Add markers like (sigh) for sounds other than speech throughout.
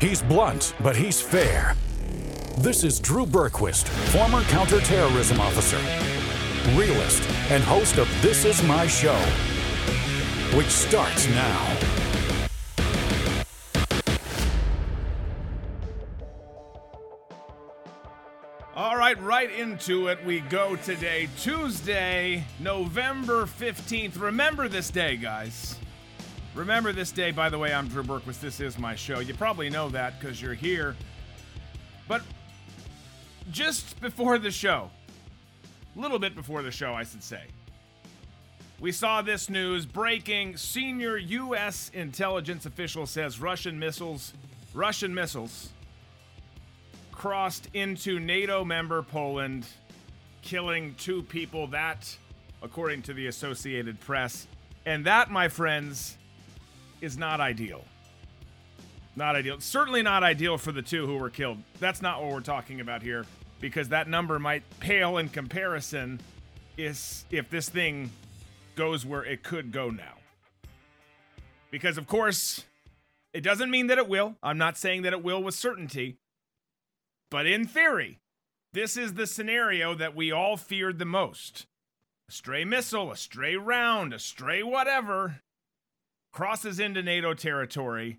He's blunt, but he's fair. This is Drew Berquist, former counterterrorism officer, realist, and host of This Is My Show, which starts now. All right, right into it we go today, Tuesday, November 15th. Remember this day, guys. Remember this day, by the way, I'm Drew Berquist. This is my show. You probably know that because you're here. But just before the show, a little bit before the show, I should say, we saw this news breaking. Senior U.S. intelligence official says Russian missiles, Russian missiles, crossed into NATO member Poland, killing two people. That, according to the Associated Press, and that, my friends, is not ideal. Not ideal. Certainly not ideal for the two who were killed. That's not what we're talking about here because that number might pale in comparison is if this thing goes where it could go now. Because of course, it doesn't mean that it will. I'm not saying that it will with certainty. But in theory, this is the scenario that we all feared the most. A stray missile, a stray round, a stray whatever crosses into NATO territory,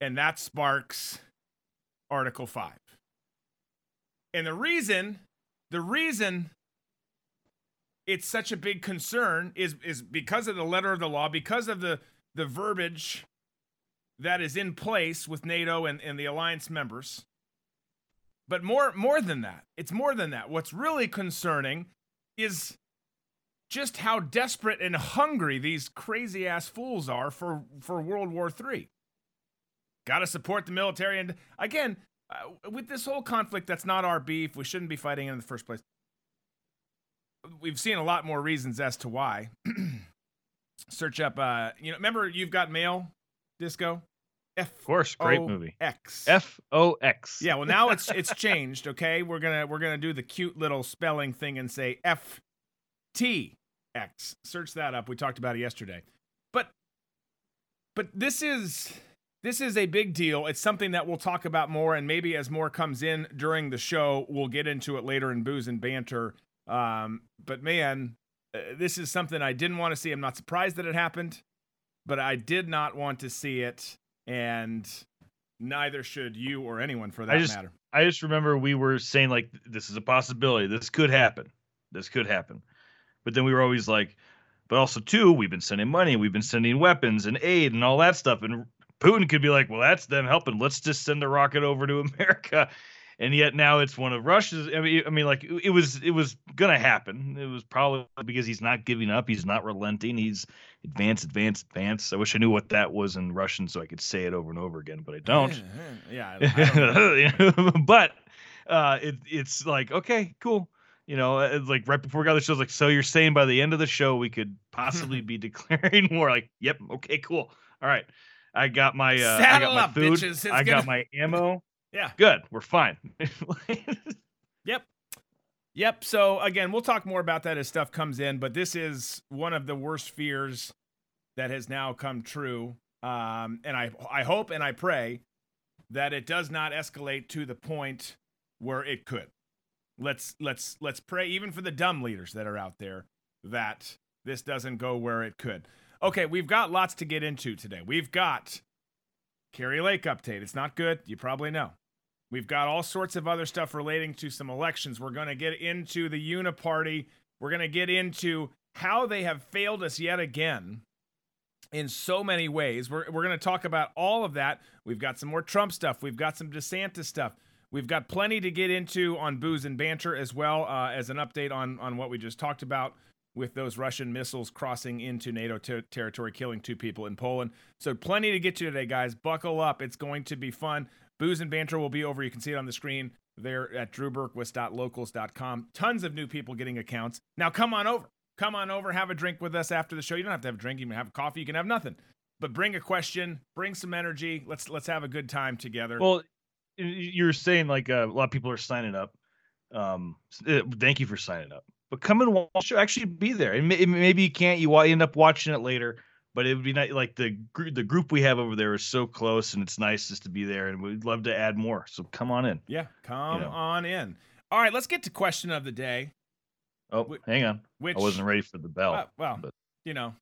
and that sparks Article 5. And the reason, the reason it's such a big concern is is because of the letter of the law, because of the the verbiage that is in place with NATO and, and the alliance members. But more more than that, it's more than that. What's really concerning is just how desperate and hungry these crazy ass fools are for for World War III. Got to support the military, and again, uh, with this whole conflict, that's not our beef. We shouldn't be fighting in the first place. We've seen a lot more reasons as to why. (clears throat) Search up, uh, you know, remember you've got mail, Disco. F of course, great movie. X. F O X. Yeah, well now it's it's changed. Okay, we're gonna we're gonna do the cute little spelling thing and say F T X. Search that up. We talked about it yesterday. But but this is this is a big deal. It's something that we'll talk about more, and maybe as more comes in during the show, we'll get into it later in booze and banter. Um, but man, uh, this is something I didn't want to see. I'm not surprised that it happened, but I did not want to see it, and neither should you or anyone for that I just, matter. I just remember we were saying like this is a possibility. This could happen. This could happen. But then we were always like, but also too, we've been sending money, we've been sending weapons and aid and all that stuff. And Putin could be like, well, that's them helping. Let's just send a rocket over to (laughs) America. And yet now it's one of Russia's. I mean, I mean, like it was, it was gonna happen. It was probably because he's not giving up. He's not relenting. He's advance, advance, advance. I wish I knew what that was in Russian so I could say it over and over again, but I don't. (laughs) yeah, I don't (laughs) but uh, it, it's like okay, cool you know, uh, like right before we got the show, like, so you're saying by the end of the show we could possibly (laughs) be declaring war? Like, yep, okay, cool, all right. I got my, uh, I got my up, food, bitches. I gonna... got my (laughs) ammo. yeah, good, we're fine. (laughs) yep, yep. So again, we'll talk more about that as stuff comes in, but this is one of the worst fears that has now come true. Um, and I, I hope and I pray that it does not escalate to the point where it could. Let's let's let's pray even for the dumb leaders that are out there that this doesn't go where it could. Okay, we've got lots to get into today. We've got Kari Lake update. It's not good. You probably know. We've got all sorts of other stuff relating to some elections. We're going to get into the Uniparty. We're going to get into how they have failed us yet again in so many ways. We're, we're going to talk about all of that. We've got some more Trump stuff. We've got some DeSantis stuff. We've got plenty to get into on booze and banter as well uh, as an update on on what we just talked about with those Russian missiles crossing into NATO ter- territory, killing two people in Poland. So plenty to get to today, guys. Buckle up; it's going to be fun. Booze and banter will be over. You can see it on the screen there at drewberquist.locals.com. Tons of new people getting accounts. Now come on over. Come on over. Have a drink with us after the show. You don't have to have a drink. You can have coffee. You can have nothing. But bring a question. Bring some energy. Let's let's have a good time together. Well, you're saying like uh, a lot of people are signing up. Um, uh, thank you for signing up. But come and watch. Actually, be there, and maybe you can't. You end up watching it later. but it would be nice. Like the gr- the group we have over there is so close, and it's nice just to be there, and we'd love to add more. So come on in. Yeah, come know. on in. All right, let's get to question of the day. Oh, Wh- hang on, Which I wasn't ready for the bell. Uh, well, but- you know,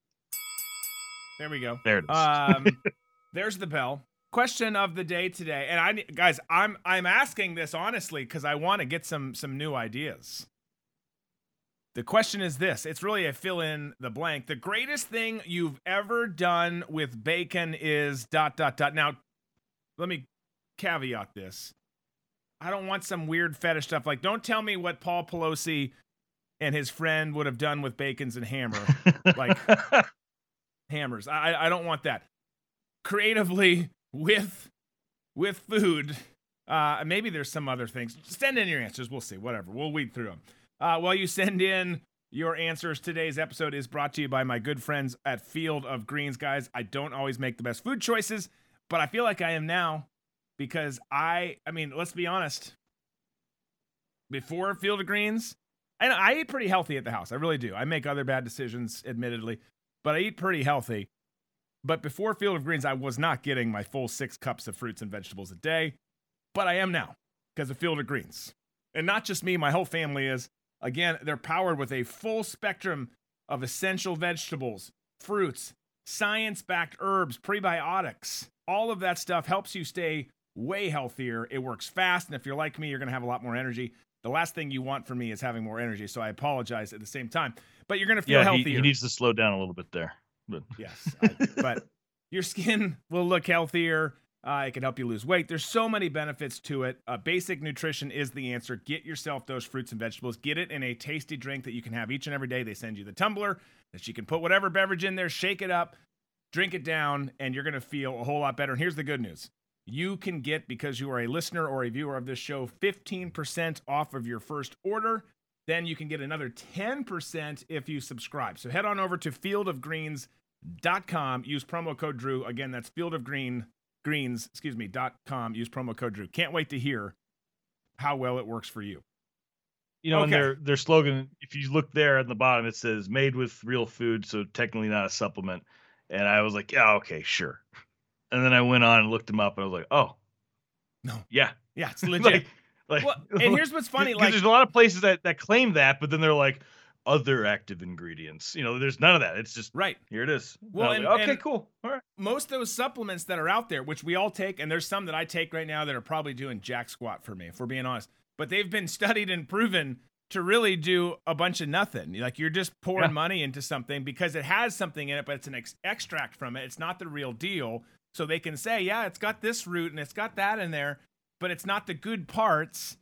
there we go. there it is. Um, (laughs) there's the bell. Question of the day today, and I guys, I'm I'm asking this honestly because I want to get some some new ideas. The question is this: It's really a fill in the blank. The greatest thing you've ever done with bacon is dot dot dot. Now, let me caveat this. I don't want some weird fetish stuff. Like, don't tell me what Paul Pelosi and his friend would have done with bacons and hammer like- (laughs) hammers. I I don't want that. Creatively with with food. Uh, maybe there's some other things. Send in your answers. We'll see. Whatever. We'll weed through them. Uh, while you send in your answers, today's episode is brought to you by my good friends at Field of Greens. Guys, I don't always make the best food choices, but I feel like I am now because I. I mean, let's be honest. Before Field of Greens, and I eat pretty healthy at the house. I really do. I make other bad decisions, admittedly, but I eat pretty healthy. But before Field of Greens, I was not getting my full six cups of fruits and vegetables a day, but I am now because of Field of Greens. And not just me, my whole family is. Again, they're powered with a full spectrum of essential vegetables, fruits, science backed herbs, prebiotics. All of that stuff helps you stay way healthier. It works fast. And if you're like me, you're going to have a lot more energy. The last thing you want from me is having more energy. So I apologize at the same time. But you're going to feel yeah, he, healthier. he needs to slow down a little bit there. But (laughs) Yes, I- but your skin will look healthier. Uh, it can help you lose weight. There's so many benefits to it. Uh, basic nutrition is the answer. Get yourself those fruits and vegetables. Get it in a tasty drink that you can have each and every day. They send you the tumbler that you can put whatever beverage in there, shake it up, drink it down, and you're going to feel a whole lot better. And here's the good news you can get, because you are a listener or a viewer of this show, 15% off of your first order. Then you can get another 10% if you subscribe. So head on over to fieldofgreens.com. Use promo code Drew. Again, that's fieldofgreen greens, excuse me, dot com. Use promo code Drew. Can't wait to hear how well it works for you. you know, and their their slogan, if you look there at the bottom, it says "made with real food," so technically not a supplement. And I was like, yeah, okay, sure. And then I went on and looked them up, and I was like, oh, No. yeah, Yeah, it's (laughs) legit. like, like, well, and here's what's (laughs) funny, like there's a lot of places that that claim that, but then they're like other active ingredients. You know, there's none of that. It's just right. here it is. Well, and- like, okay, and- cool, all right. most of those supplements that are out there, which we all take, and there's some that I take right now that are probably doing jack squat for me, if we're being honest. But they've been (laughs) studied and proven to really do a bunch of nothing. Like you're just pouring Yeah. money into something because it has something in it, but it's an ex- extract from it. It's not the real deal. So they can say, yeah, it's got this root and it's got that in there, but it's not the good parts.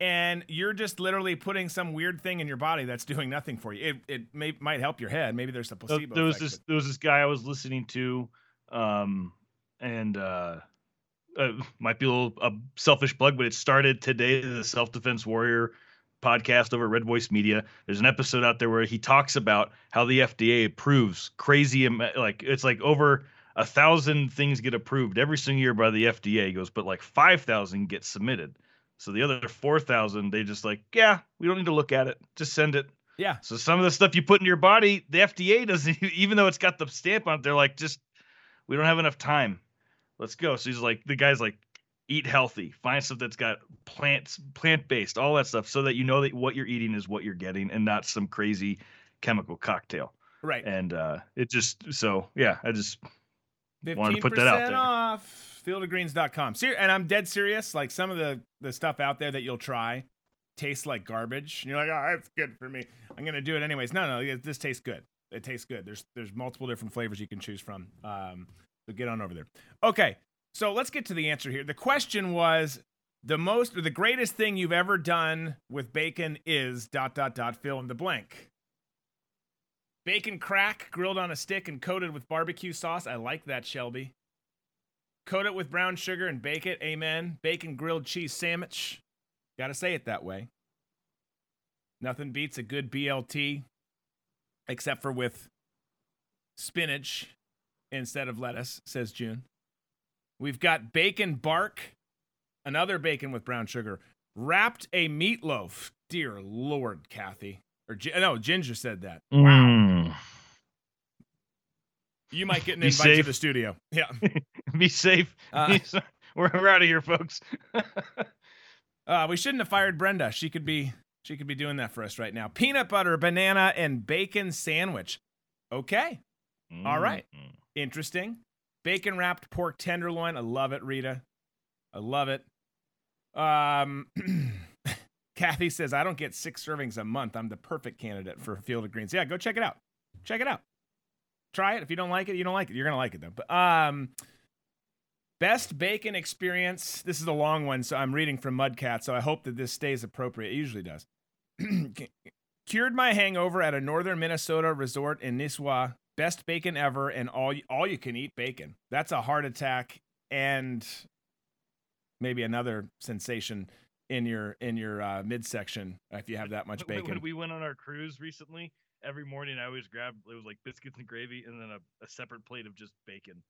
And you're just literally putting some weird thing in your body that's doing nothing for you. It, it may, might help your head. Maybe there's a placebo. there was effect, this there was this guy I was listening to, um, and uh, uh, might be a little a selfish plug, but it started today. The Self Defense Warrior podcast over at Red Voice Media. There's an episode out there where he talks about how the FDA approves crazy, like it's like over a thousand things get approved every single year by the FDA. He goes, but like five thousand get submitted. So the other four thousand, they just like, yeah, we don't need to look at it. Just send it. Yeah. So some of the stuff you put in your body, the FDA doesn't, (laughs) even though it's got the stamp on it, they're like, just we don't have enough time. Let's go. So he's like, the guy's like, eat healthy, find stuff that's got plants, plant based, all that stuff, so that you know that what you're eating is what you're getting, and not some crazy chemical cocktail. right. And uh, it just, so yeah, I just wanted to put that out there. off fieldofgreens.com. Ser- and I'm dead serious. Like some of the, the stuff out there that you'll try tastes like garbage. And you're like, oh, that's good for me. I'm going to do it anyways. No, no, this tastes good. It tastes good. There's there's multiple different flavors you can choose from. Um, so get on over there. Okay, so let's get to the answer here. The question was the most or the greatest thing you've ever done with bacon is dot dot dot fill in the blank. Bacon crack grilled on a stick and coated with barbecue sauce. I like that, Shelby. Coat it with brown sugar and bake it. Amen. Bacon grilled cheese sandwich. Got to say it that way. Nothing beats a good BLT, except for with spinach instead of lettuce, says June. We've got bacon bark, another bacon with brown sugar, wrapped a meatloaf. Dear Lord, Kathy. Or no, Ginger said that. Wow. Mm. You might get an Be invite to safe. the studio. Yeah. (laughs) Be safe. (laughs) Uh, we're, we're out of here, folks. (laughs) Uh, we shouldn't have fired Brenda. She could be she could be doing that for us right now. Peanut butter, banana, and bacon sandwich. Okay. All right. Mm. Interesting. Bacon wrapped pork tenderloin. I love it, Rita. I love it. Um (clears throat) Kathy says, I don't get six servings a month. I'm the perfect candidate for Field of Greens. Yeah, go check it out. Check it out. Try it. If you don't like it, you don't like it. You're gonna like it though. But um Best bacon experience. This is a long one, so I'm reading from Mudcat, so I hope that this stays appropriate. It usually does. (clears throat) Cured my hangover at a northern Minnesota resort in Nisswa. Best bacon ever, and all all you can eat bacon. That's a heart attack and maybe another sensation in your in your uh, midsection if you have that much (laughs) bacon. When we went on our cruise recently, every morning I always grabbed it was like biscuits and gravy and then a, a separate plate of just bacon.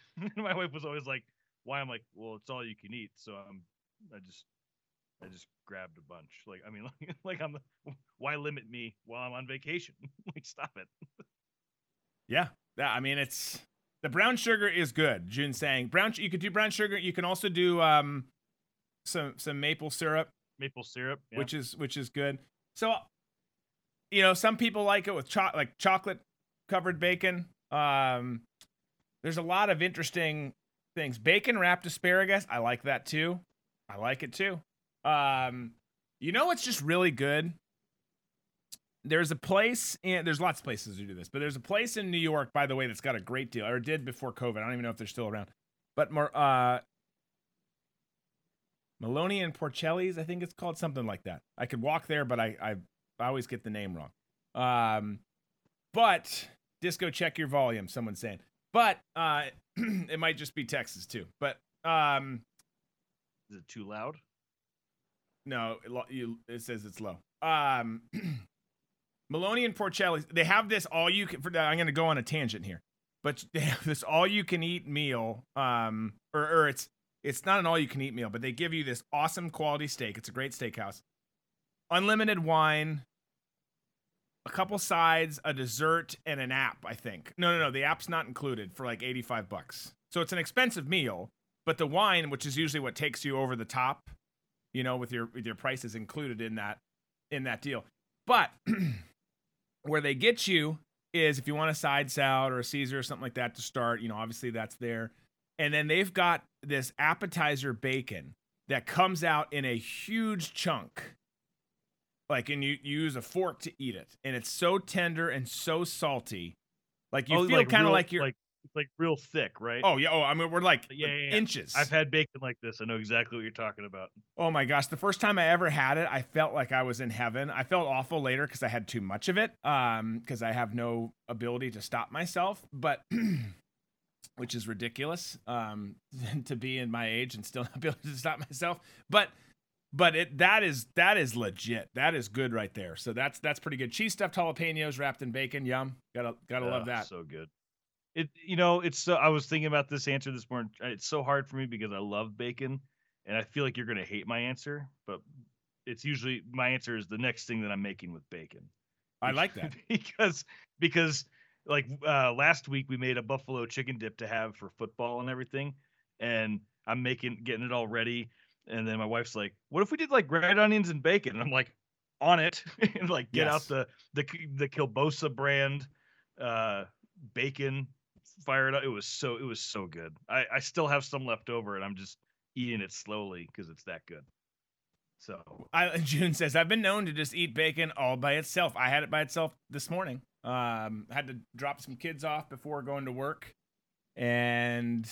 (laughs) My wife was always like, "Why?" I'm like, "Well, it's all you can eat." So I'm, I just, I just grabbed a bunch. Like, I mean, like, (laughs) like I'm, why limit me while I'm on vacation? (laughs) like, stop it. Yeah, yeah. I mean, it's the brown sugar is good. June saying brown. You could do brown sugar. You can also do um, some some maple syrup, Maple syrup, yeah. which is which is good. So, you know, some people like it with cho- like chocolate covered bacon. Um, there's a lot of interesting things. Bacon wrapped asparagus. I like that too. I like it too. Um, you know, it's just really good there's a place in there's lots of places who do this, but there's a place in New York, by the way, that's got a great deal, or did before COVID. I don't even know if they're still around. But more uh Maloney and Porcelli's, I think it's called something like that. I could walk there, but I I, I always get the name wrong. Um but disco check your volume, someone's saying. But uh (clears throat) it might just be Texas too. But um is it too loud? no, it, lo- you, it says it's low. Um, (clears throat) Maloney and Porcelli, they have this all you can. For, I'm going to go on a tangent here, but (laughs) they have this all you can eat meal. Um, or, or it's it's not an all you can eat meal, but they give you this awesome quality steak. It's a great steakhouse, unlimited wine, a couple sides, a dessert, and an app. I think. No, no, no. The app's not included for like 85 bucks. So it's an expensive meal, but the wine, which is usually what takes you over the top, you know, with your with your prices included in that in that deal. But (clears throat) where they get you is if you want a side salad or a Caesar or something like that to start, you know, obviously that's there. And then they've got this appetizer bacon that comes out in a huge chunk. Like, and you, you use a fork to eat it. And it's so tender and so salty. Like, you Oh, feel kind of like you're. like it's like real thick, right? oh, yeah. Oh, I mean, we're like, Yeah, yeah, yeah. inches. I've had bacon like this. I know exactly what you're talking about. Oh my gosh, the first time I ever had it, I felt like I was in heaven. I felt awful later because I had too much of it. Um, because I have no ability to stop myself, but (clears throat) which is ridiculous. Um, (laughs) to be in my age and still not be able to stop myself. But but it that is that is legit. That is good right there. So that's that's pretty good. Cheese stuffed jalapenos wrapped in bacon. Yum. Gotta gotta love that. So good. It you know it's so I was thinking about this answer this morning. It's so hard for me because I love bacon, and I feel like you're gonna hate my answer, but it's usually my answer is the next thing that I'm making with bacon. I like that. (laughs) because because like uh, last week we made a buffalo chicken dip to have for football and everything, and I'm making getting it all ready, and then my wife's like, "What if we did like red onions and bacon?" And I'm like, "On it!" (laughs) and like get Yes. out the the the Kilbosa brand uh, bacon, fire it up. It was so it was so good. I I still have some left over, and I'm just eating it slowly because it's that good. So I, (laughs) June says I've been known to just eat bacon all by itself. I had it by itself this morning. Um, had to drop some kids off before going to work, and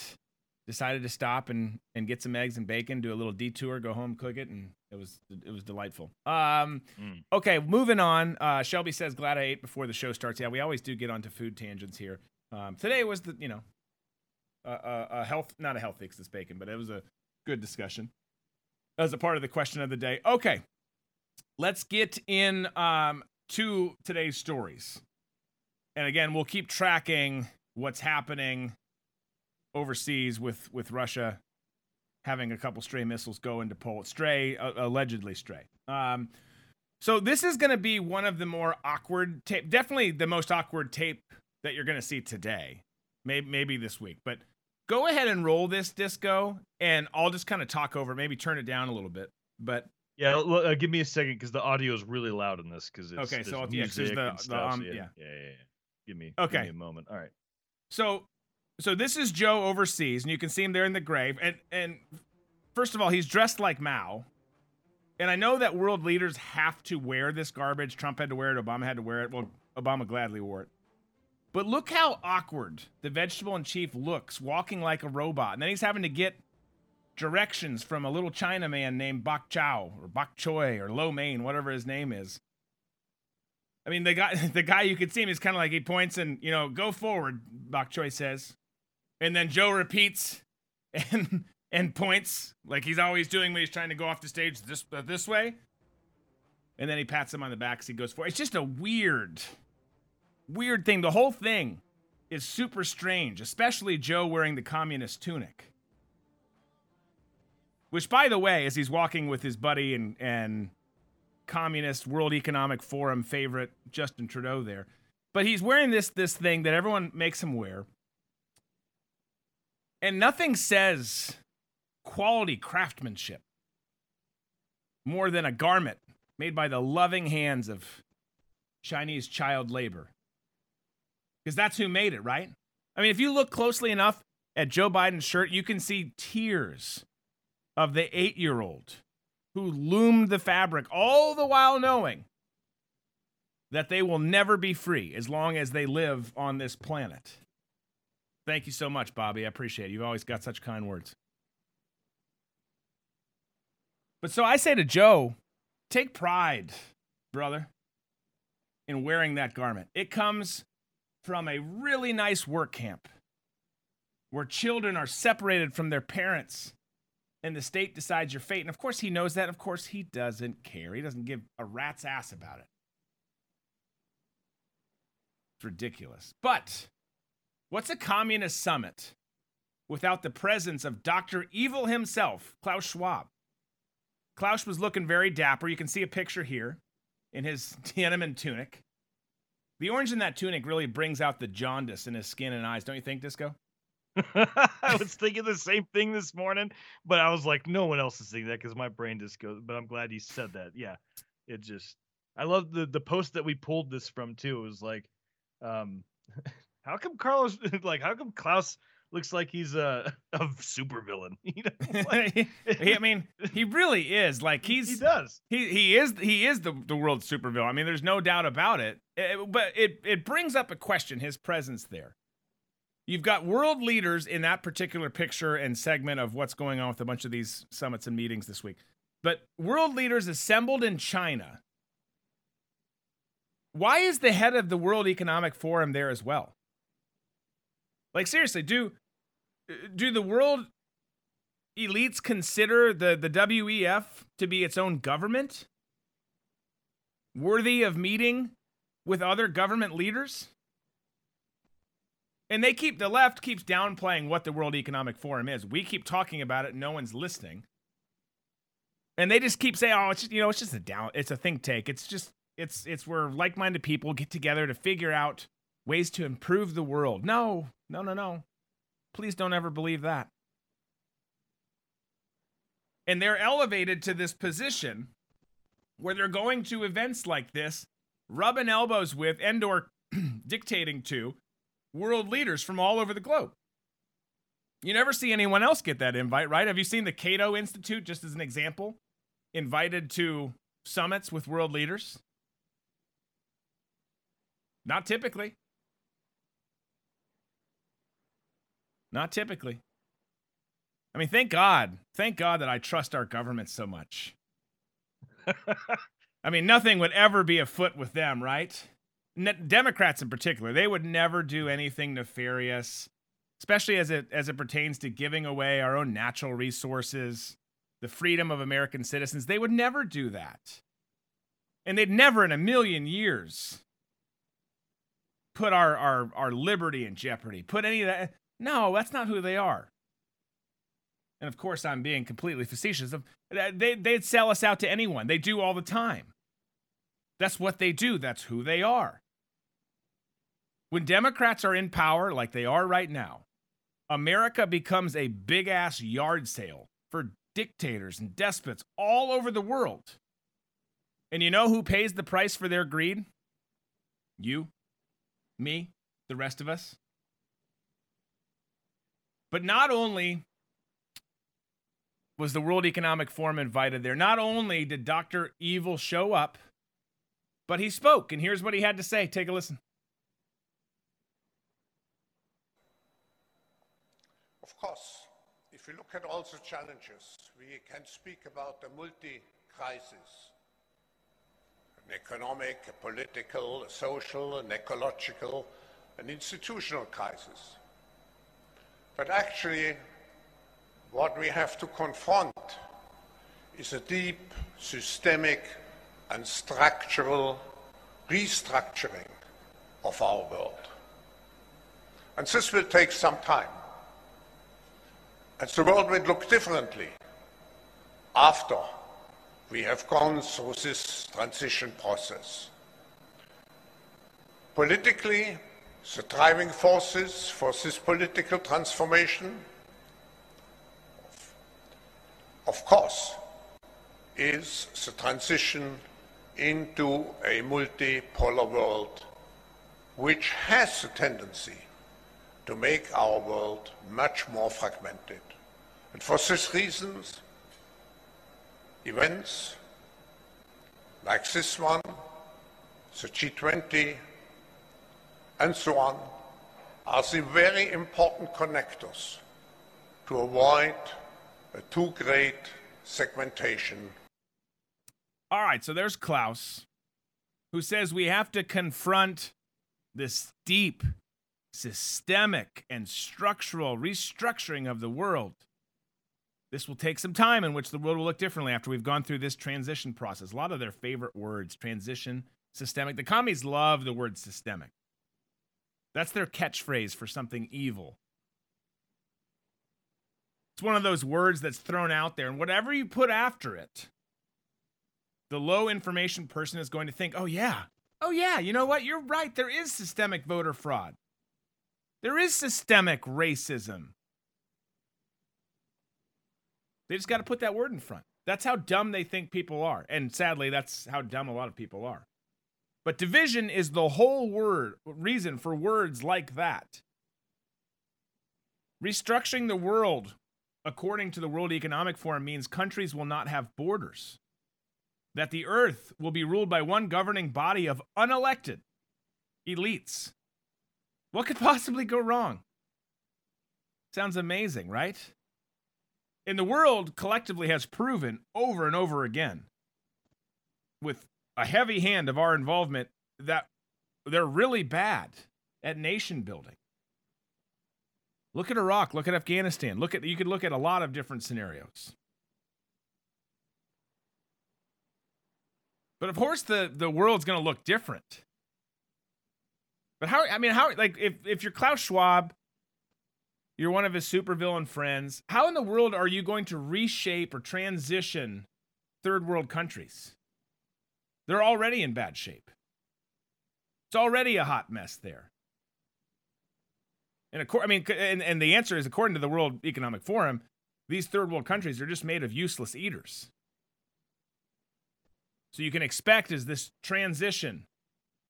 decided to stop and and get some eggs and bacon, do a little detour, go home, cook it, and it was it was delightful. Um, Mm. okay, moving on. Uh, Shelby says glad I ate before the show starts. Yeah, we always do get onto food tangents here. Um, today was the you know a, a, a health not a health fix this bacon, but it was a good discussion as a part of the question of the day. Okay, let's get in um, to today's stories. And again, we'll keep tracking what's happening overseas with with Russia having a couple stray missiles go into Poland, stray uh, allegedly stray. Um, so this is going to be one of the more awkward tape, definitely the most awkward tape that you're going to see today. Maybe maybe this week. But go ahead and roll this disco, and I'll just kind of talk over. Maybe turn it down a little bit. But Yeah, uh, give me a second because the audio is really loud in this. Because it's Okay, so yeah, 'cause there's music the- and the, stuff, um, so yeah. yeah, yeah, yeah, yeah. Give me, give Okay. me a moment. All right. So, so this is Joe overseas, and you can see him there in the grave. And and first of all, he's dressed like Mao. And I know that world leaders have to wear this garbage. Trump had to wear it. Obama had to wear it. Well, Obama gladly wore it. But look how awkward the vegetable in chief looks, walking like a robot. And then he's having to get directions from a little Chinaman named Bok Chow or Bok Choi or Lo Mein, whatever his name is. I mean, the guy, (laughs) the guy you can see him is kind of like he points and you know, go forward. Bok Choi says, and then Joe repeats and and points like he's always doing when he's trying to go off the stage this uh, this way. And then he pats him on the back as he goes forward. It's just a weird, weird thing. The whole thing is super strange, especially Joe wearing the communist tunic. Which, by the way, as he's walking with his buddy and and communist World Economic Forum favorite Justin Trudeau there. But he's wearing this this thing that everyone makes him wear. And nothing says quality craftsmanship more than a garment made by the loving hands of Chinese child labor. Because that's who made it, right? I mean, if you look closely enough at Joe Biden's shirt, you can see tears of the eight year old who loomed the fabric, all the while knowing that they will never be free as long as they live on this planet. Thank you so much, Bobby. I appreciate it. You've always got such kind words. But so I say to Joe, take pride, brother, in wearing that garment. It comes from a really nice work camp where children are separated from their parents and the state decides your fate. And of course, he knows that. Of course, he doesn't care. He doesn't give a rat's ass about it. It's ridiculous. But what's a communist summit without the presence of Dr. Evil himself, Klaus Schwab? Klaus was looking very dapper. You can see a picture here in his (laughs) Tiananmen tunic. The orange in that tunic really brings out the jaundice in his skin and eyes, don't you think, Disco? (laughs) I was thinking the same thing this morning, but I was like, no one else is thinking that because my brain just goes. But I'm glad you said that. Yeah, it just. I love the the post that we pulled this from too. It was like, um, (laughs) how come Carlos (laughs) like how come Klaus looks like he's a (laughs) a supervillain? (laughs) You know, like, I mean, he really is. Like he's he does. he he is he is the the world supervillain. I mean, there's no doubt about it. Eh, But it it brings up a question. His presence there. You've got world leaders in that particular picture and segment of what's going on with a bunch of these summits and meetings this week. But world leaders assembled in China. Why is the head of the World Economic Forum there as well? Like seriously, do do the world elites consider the, the WEF to be its own government? Worthy of meeting with other government leaders? And they keep, the left keeps downplaying what the World Economic Forum is. We keep talking about it, no one's listening. And they just keep saying, oh, it's just, you know, it's just a down, it's a think tank. It's just, it's, it's where like minded people get together to figure out ways to improve the world. No, no, no, no. Please don't ever believe that and they're elevated to this position where they're going to events like this, rubbing elbows with and or (clears throat) dictating to world leaders from all over the globe. You never see anyone else get that invite, right? Have you seen the Cato Institute, just as an example, invited to summits with world leaders? Not typically. Not typically. I mean, thank God. Thank God that I trust our government so much. (laughs) I mean, nothing would ever be afoot with them, right? Democrats in particular, they would never do anything nefarious, especially as it as it pertains to giving away our own natural resources, the freedom of American citizens. They would never do that. And they'd never in a million years put our our our liberty in jeopardy. Put any of that No, that's not who they are and of course I'm being completely facetious, uh, they, they'd sell us out to anyone. They do all the time. That's what they do, that's who they are. When Democrats are in power, like they are right now, America becomes a big ass yard sale for dictators and despots all over the world. And you know who pays the price for their greed? You, me, the rest of us. But not only was the World Economic Forum invited there, not only did Dr. Evil show up, but he spoke. And here's what he had to say. Take a listen. Of course, if we look at all the challenges, we can speak about a multi-crisis, an economic, a political, a social, an ecological, an institutional crisis. But actually, what we have to confront is a deep, systemic, and structural restructuring of our world. And this will take some time. And the world will look differently after we have gone through this transition process. Politically, the driving forces for this political transformation, of course, is the transition into a multipolar world which has a tendency to make our world much more fragmented. And for these reasons, events like this one, the G20, and so on, are the very important connectors to avoid a too great segmentation. All right, so there's Klaus, who says we have to confront this deep, systemic, and structural restructuring of the world. This will take some time in which the world will look differently after we've gone through this transition process. A lot of their favorite words transition, systemic. The commies love the word systemic. That's their catchphrase for something evil. It's one of those words that's thrown out there, and whatever you put after it, the low information person is going to think, oh, yeah, oh, yeah, you know what? You're right. There is systemic voter fraud, there is systemic racism. They just got to put that word in front. That's how dumb they think people are. And sadly, that's how dumb a lot of people are. But division is the whole word reason for words like that. Restructuring the world according to the World Economic Forum means countries will not have borders. That the earth will be ruled by one governing body of unelected elites. What could (laughs) possibly go wrong? Sounds amazing, right? And the world collectively has proven over and over again with a heavy hand of our involvement that they're really bad at nation building. Look at Iraq, look at Afghanistan. Look at you could look at a lot of different scenarios. But of course the the world's going to look different. But how I mean how like if if you're Klaus Schwab, you're one of his supervillain friends, how in the world are you going to reshape or transition third world countries? They're already in bad shape. It's already a hot mess there. And I mean, and, and the answer is according to the World Economic Forum, these third world countries are just made of useless eaters. So you can expect as this transition,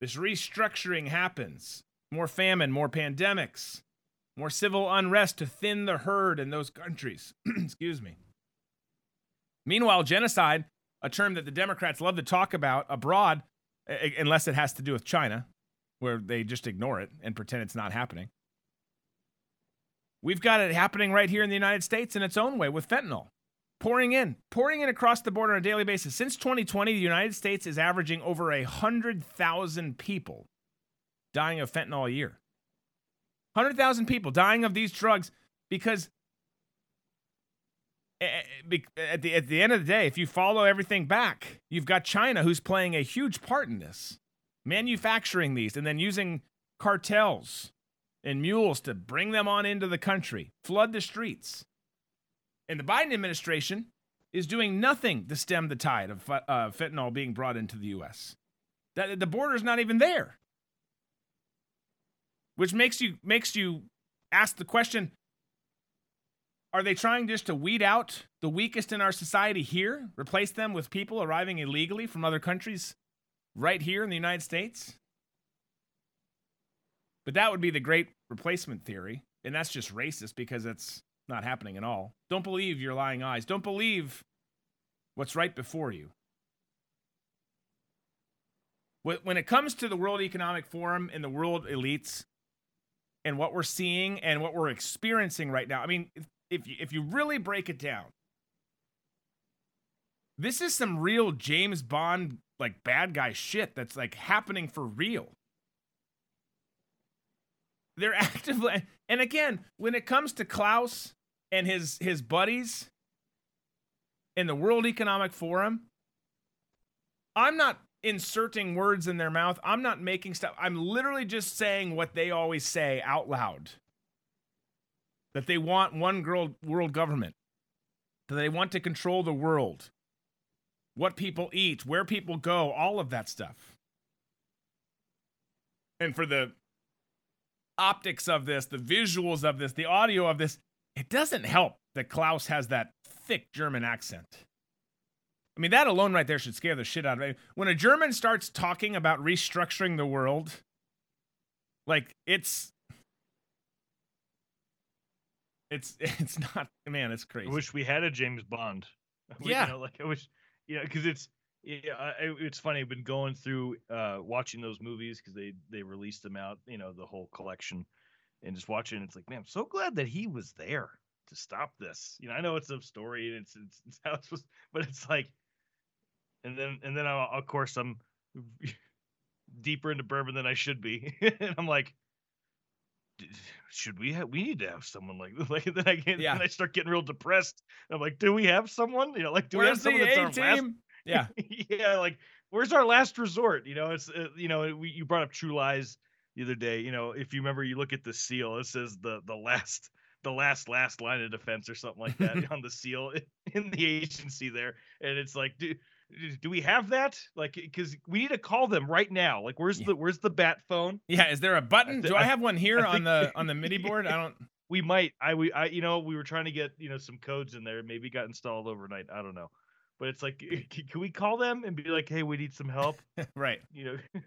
this restructuring happens, more famine, more pandemics, more civil unrest to thin the herd in those countries. (clears throat) Excuse me. Meanwhile, genocide a term that the Democrats love to talk about abroad, unless it has to do with China, where they just ignore it and pretend it's not happening. We've got it happening right here in the United States in its own way with fentanyl. Pouring in, pouring in across the border on a daily basis. Since 2020, the United States is averaging over 100,000 people dying of fentanyl a year. 100,000 people dying of these drugs because at the at the end of the day, if you follow everything back, you've got China who's playing a huge part in this, manufacturing these and then using cartels and mules to bring them on into the country, flood the streets. And the Biden administration is doing nothing to stem the tide of uh, fentanyl being brought into the U.S. That the border is not even there. which makes you makes you ask the question are they trying just to weed out the weakest in our society here? Replace them with people arriving illegally from other countries right here in the united states? But that would be the great replacement theory and that's just racist because it's not happening at all. Don't believe your lying eyes. Don't believe what's right before you. When it comes to the world economic forum and the world elites and what we're seeing and what we're experiencing right now. I mean, if you, if you really break it down, this is some real James Bond like bad guy shit that's like happening for real. They're (laughs) actively and again, when it comes to Klaus and his his buddies in the World Economic Forum, I'm not inserting words in their mouth. I'm not making stuff. I'm literally just saying what they always say out loud. That they want one world, world government. That they want to control the world. What people eat, where people go, all of that stuff. And for the optics of this, the visuals of this, the audio of this, it doesn't help that Klaus has that thick German accent. I mean, that alone right there should scare the shit out of me. When a German starts talking about restructuring the world, like it's it's (laughs) it's not man, it's crazy. I wish we had a James Bond. (laughs) Yeah, you know, like I wish, you know, because it's yeah, I, it's funny. I've been going through uh watching those movies because they they released them out, you know, the whole collection, and just watching. It's like, man, I'm so glad that he was there to stop this. You know, I know it's a story and it's it's, it's how it's supposed, but it's like and then and then I'll, of course I'm (laughs) deeper into bourbon than I should be, and I'm like, should we have? We need to have someone like this. (laughs) Like then I get, yeah. then I start getting real depressed. I'm like, do we have someone? You know, like do Where's we have someone that's our last? Yeah, (laughs) yeah, like where's our last resort? You know, it's uh, you know we, you brought up True Lies the other day. You know, if you remember, you look at the seal. It says the the last the last last line of defense or something like that (laughs) on the seal in the agency there, and it's like, dude do we have that? Like, eh, because we need to call them right now. Like, where's yeah. the where's the bat phone? Yeah, is there a button? Do I have one here on the (laughs) on the MIDI board? I don't. (laughs) We might. I we I you know we were trying to get you know some codes in there. Maybe got installed overnight. I don't know, but it's like, eh, can we call them and be like, hey, we need some help? (laughs) right. You know.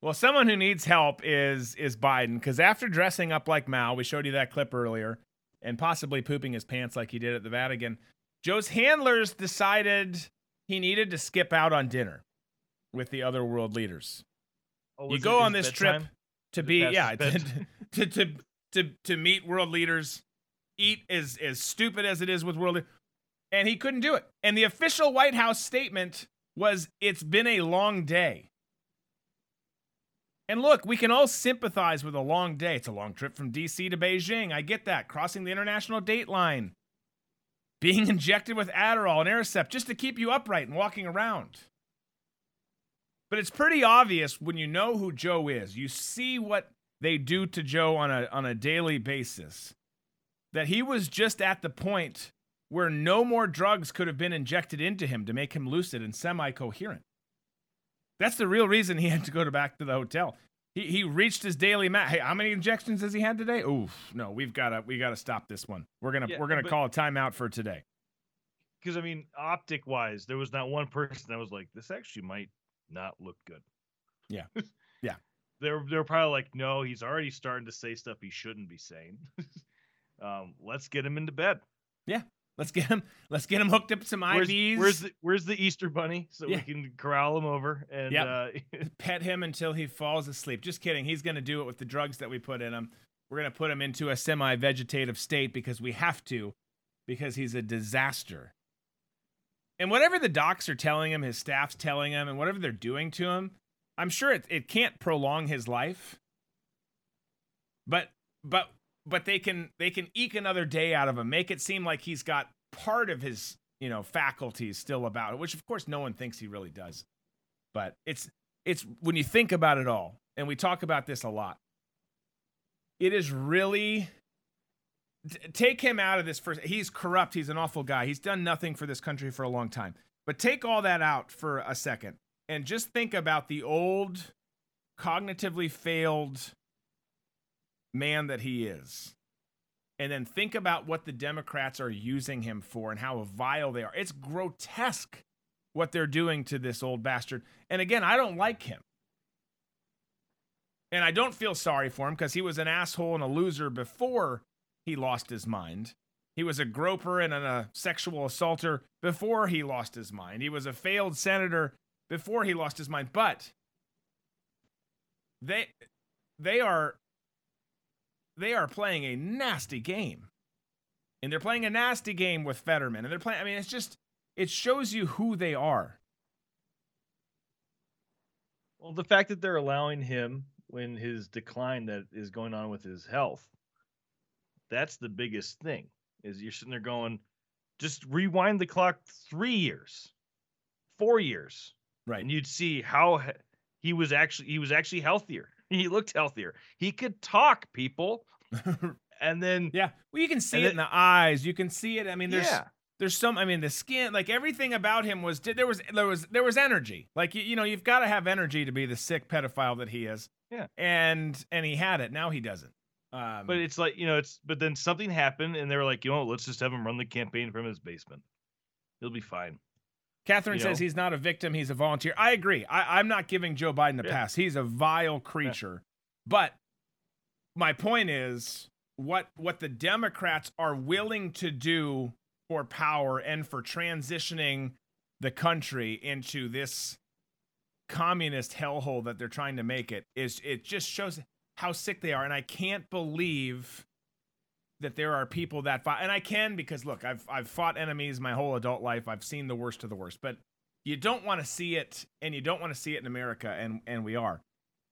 well, someone who needs help is is Biden because after dressing up like Mao, we showed you that clip earlier, and possibly pooping his pants like he did at the Vatican. Joe's handlers decided he needed to skip out on dinner with the other world leaders. Oh, you go on this trip to be yeah to, to, to to to meet world leaders, eat as as stupid as it is with world, leaders. and he couldn't do it. And the official White House statement was, "It's been a long day." And look, we can all sympathize with a long day. It's a long trip from DC to Beijing. I get that. Crossing the international date line being (laughs) injected with Adderall and Aricept just to keep you upright and walking around. But it's pretty obvious when you know who Joe is, you see what they do to Joe on a, on a daily basis, that he was just at the point where no more drugs could have been injected into him to make him lucid and semi coherent. That's the real reason he (laughs) had to go to back to the hotel. He, he reached his daily max. Hey, how many injections has he had today? Oof, no, we've got to we got to stop this one. We're gonna yeah, we're gonna call a timeout for today. Because I mean, optic wise, there was not one person that was like, this actually might not look good. Yeah, (laughs) yeah. they're they're probably like, no, he's already starting to say stuff he shouldn't be saying. (laughs) um, let's get him into bed. Yeah, Let's get him. Let's get him hooked up to some where's, IVs. Where's the Where's the Easter Bunny so yeah. we can corral him over and yep. uh, (laughs) pet him until he falls asleep? Just kidding. He's gonna do it with the drugs that we put in him. We're gonna put him into a semi-vegetative state because we have to, because he's a disaster. And whatever the docs are telling him, his staff's telling him, and whatever they're doing to him, I'm sure it it can't prolong his life. But but but they can they can eke another day out of him, make it seem like he's got part of his you know faculties still about it, which of course no one thinks he really does. But it's it's when you think about it all, and we talk about this a lot. It is really take him out of this first. He's corrupt. He's an awful guy. He's done nothing for this country for a long time. But take all that out for a second and just think about the old, cognitively failed man that he is, and then think about what the Democrats are using him for and how vile they are. It's grotesque what they're doing to this old bastard. And again, I don't like him. And I don't feel sorry for him because he was an asshole and a loser before he lost his mind. He was a groper and a sexual assaulter before he lost his mind. He was a failed senator before he lost his mind. But they they are they are playing a nasty game. And they're playing a nasty game with Fetterman. And they're playing I mean it's just it shows you who they are. Well, the fact that they're allowing him when his decline that is going on with his health, that's the biggest thing. Is you're sitting there going, just rewind the clock three years, four years, right? And you'd see how he was actually he was actually healthier. He looked healthier. He could talk, people. (laughs) and then yeah, well, you can see it then, in the eyes. You can see it. I mean, there's yeah. there's some. I mean, the skin, like everything about him was there was there was there was energy. Like you, you know, you've got to have energy to be the sick pedophile that he is. Yeah, and and he had it. Now he doesn't. Um, but it's like you know, it's but then something happened, and they were like, you know, let's just have him run the campaign from his basement. He'll be fine. Catherine you says know? he's not a victim; he's a volunteer. I agree. I, am not giving Joe Biden the yeah. pass. He's a vile creature. Yeah. But my point is, what what the Democrats are willing to do for power and for transitioning the country into this communist hellhole that they're trying to make it is it just shows how sick they are and i can't believe that there are people that fight and i can because look i've i've fought enemies my whole adult life i've seen the worst of the worst but you don't want to see it and you don't want to see it in america and and we are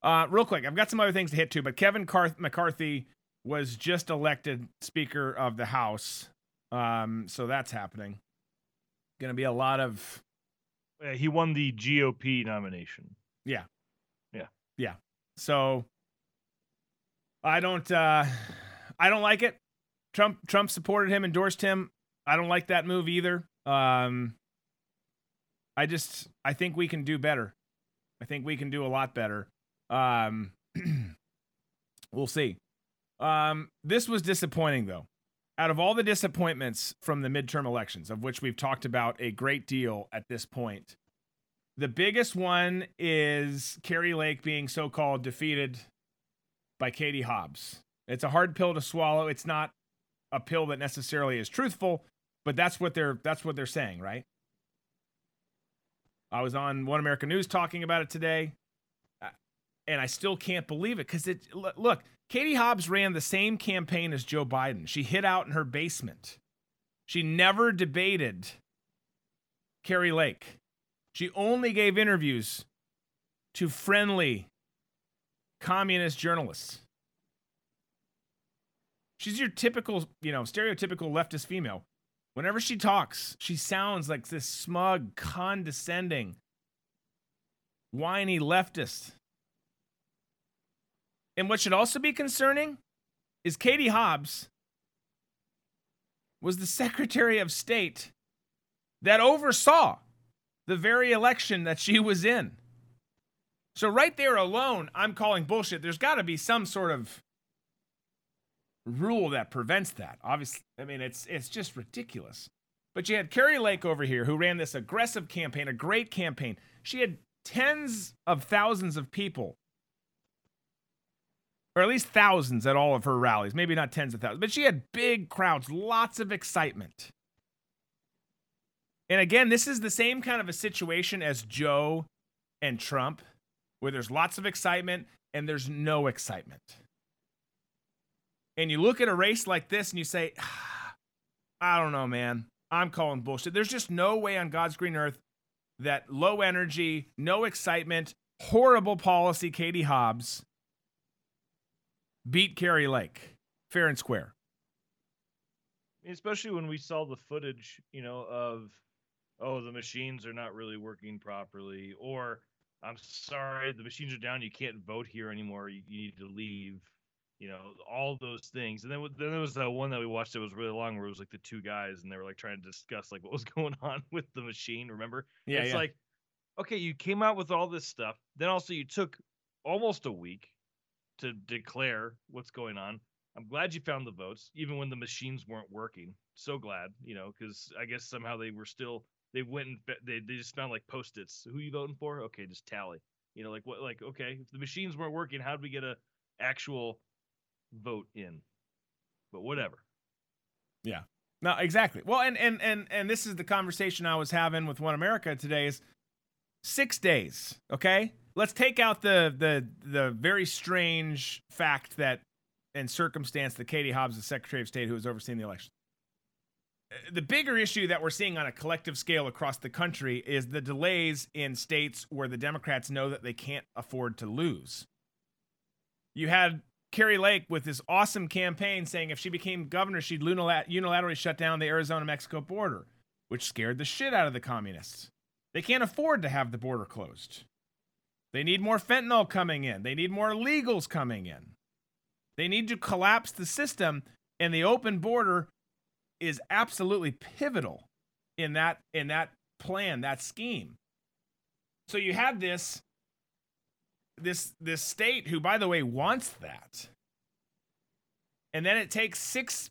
uh real quick i've got some other things to hit too but kevin Car- mccarthy was just elected speaker of the house um so that's happening gonna be a lot of yeah, he won the GOP nomination. Yeah. Yeah. Yeah. So I don't uh I don't like it. Trump Trump supported him, endorsed him. I don't like that move either. Um I just I think we can do better. I think we can do a lot better. Um (clears throat) we'll see. Um this was disappointing though out of all the disappointments from the midterm elections, of which we've talked about a great deal at this point, the biggest one is Kari Lake being so called defeated by Katie Hobbs. It's a hard pill to swallow. It's not a pill that necessarily is truthful, but that's what they're that's what they're saying, right? I was on One American News talking about it today, uh, and I still can't believe it because it look Katie Hobbs ran the same campaign as Joe Biden. She hid out in her basement. She never debated Kari Lake. She only gave interviews to friendly communist journalists. She's your typical, you know, stereotypical leftist female. Whenever she talks, she sounds like this smug, condescending, whiny leftist. And what should also be concerning is Katie Hobbs was the Secretary of State that oversaw the very election that she was in. So, right there alone, I'm calling bullshit. There's got to be some sort of rule that prevents that. Obviously, I mean, it's, it's just ridiculous. But you had Kari Lake over here who ran this aggressive campaign, a great campaign. She had tens of thousands of people or at least thousands at all of her rallies. Maybe not tens of thousands, but she had big crowds, lots of excitement. And again, this is the same kind of a situation as Joe and Trump, where there's lots of excitement and there's no excitement. And you look at a race like this and you say, ah, I don't know, man. I'm calling bullshit. There's just no way on God's green earth that low energy, no excitement, horrible policy, Katie Hobbs, beat Kari Lake fair and square. Especially when we saw the footage, you know, of oh the machines are not really working properly, or I'm sorry the machines are down, you can't vote here anymore, you, you need to leave. You know, all those things, and then then there was that one that we watched that was really long, where it was like the two guys, and they were like trying to discuss like what was (laughs) going on with the machine. Remember? Yeah. It's yeah. like, okay, you came out with all this stuff, then also you took almost a week to declare what's going on. I'm glad you found the votes, even when the machines weren't working. So glad, you know, because I guess somehow they were still they went and they they just found like post-its. Who you voting for? Okay, just tally. You know, like what like okay, if the machines weren't working, how did we get a actual vote in? But whatever. Yeah. No, exactly. Well, and and and and this is the conversation I was having with One America today is 6 days, okay? Let's take out the the the very strange fact that and circumstance that Katie Hobbs, the Secretary of State who was overseeing the election. Uh, the bigger issue that we're seeing on a collective scale across the country is the delays in states where the Democrats know that they can't afford to lose. You had Kari Lake with this awesome campaign saying if she became governor, she'd unilaterally shut down the Arizona Mexico border, which scared the shit out of the communists. They can't afford to have the border closed. They need more fentanyl coming in, they need more illegals coming in. They need to collapse the system, and the open border is absolutely pivotal in that in that plan, that scheme. So you have this this this state who by the way wants that. And then it takes 6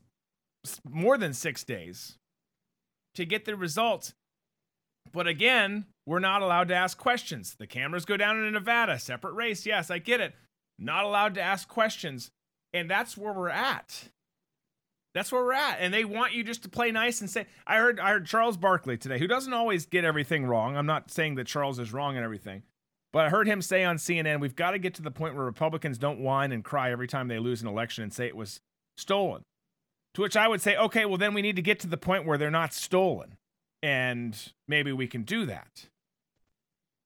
more than 6 days to get the results. But again, we're not allowed to ask questions. The cameras go down in Nevada, separate race. Yes, I get it. Not allowed to ask questions. And that's where we're at. That's where we're at. And they want you just to play nice and say, I heard I heard Charles Barkley today, who doesn't always get everything wrong. I'm not saying that Charles is wrong and everything. But I heard him say on CNN, we've got to get to the point where Republicans don't whine and cry every time they lose an election and say it was stolen. To which I would say, okay, well, then we need to get to the point where they're not stolen. And maybe we can do that.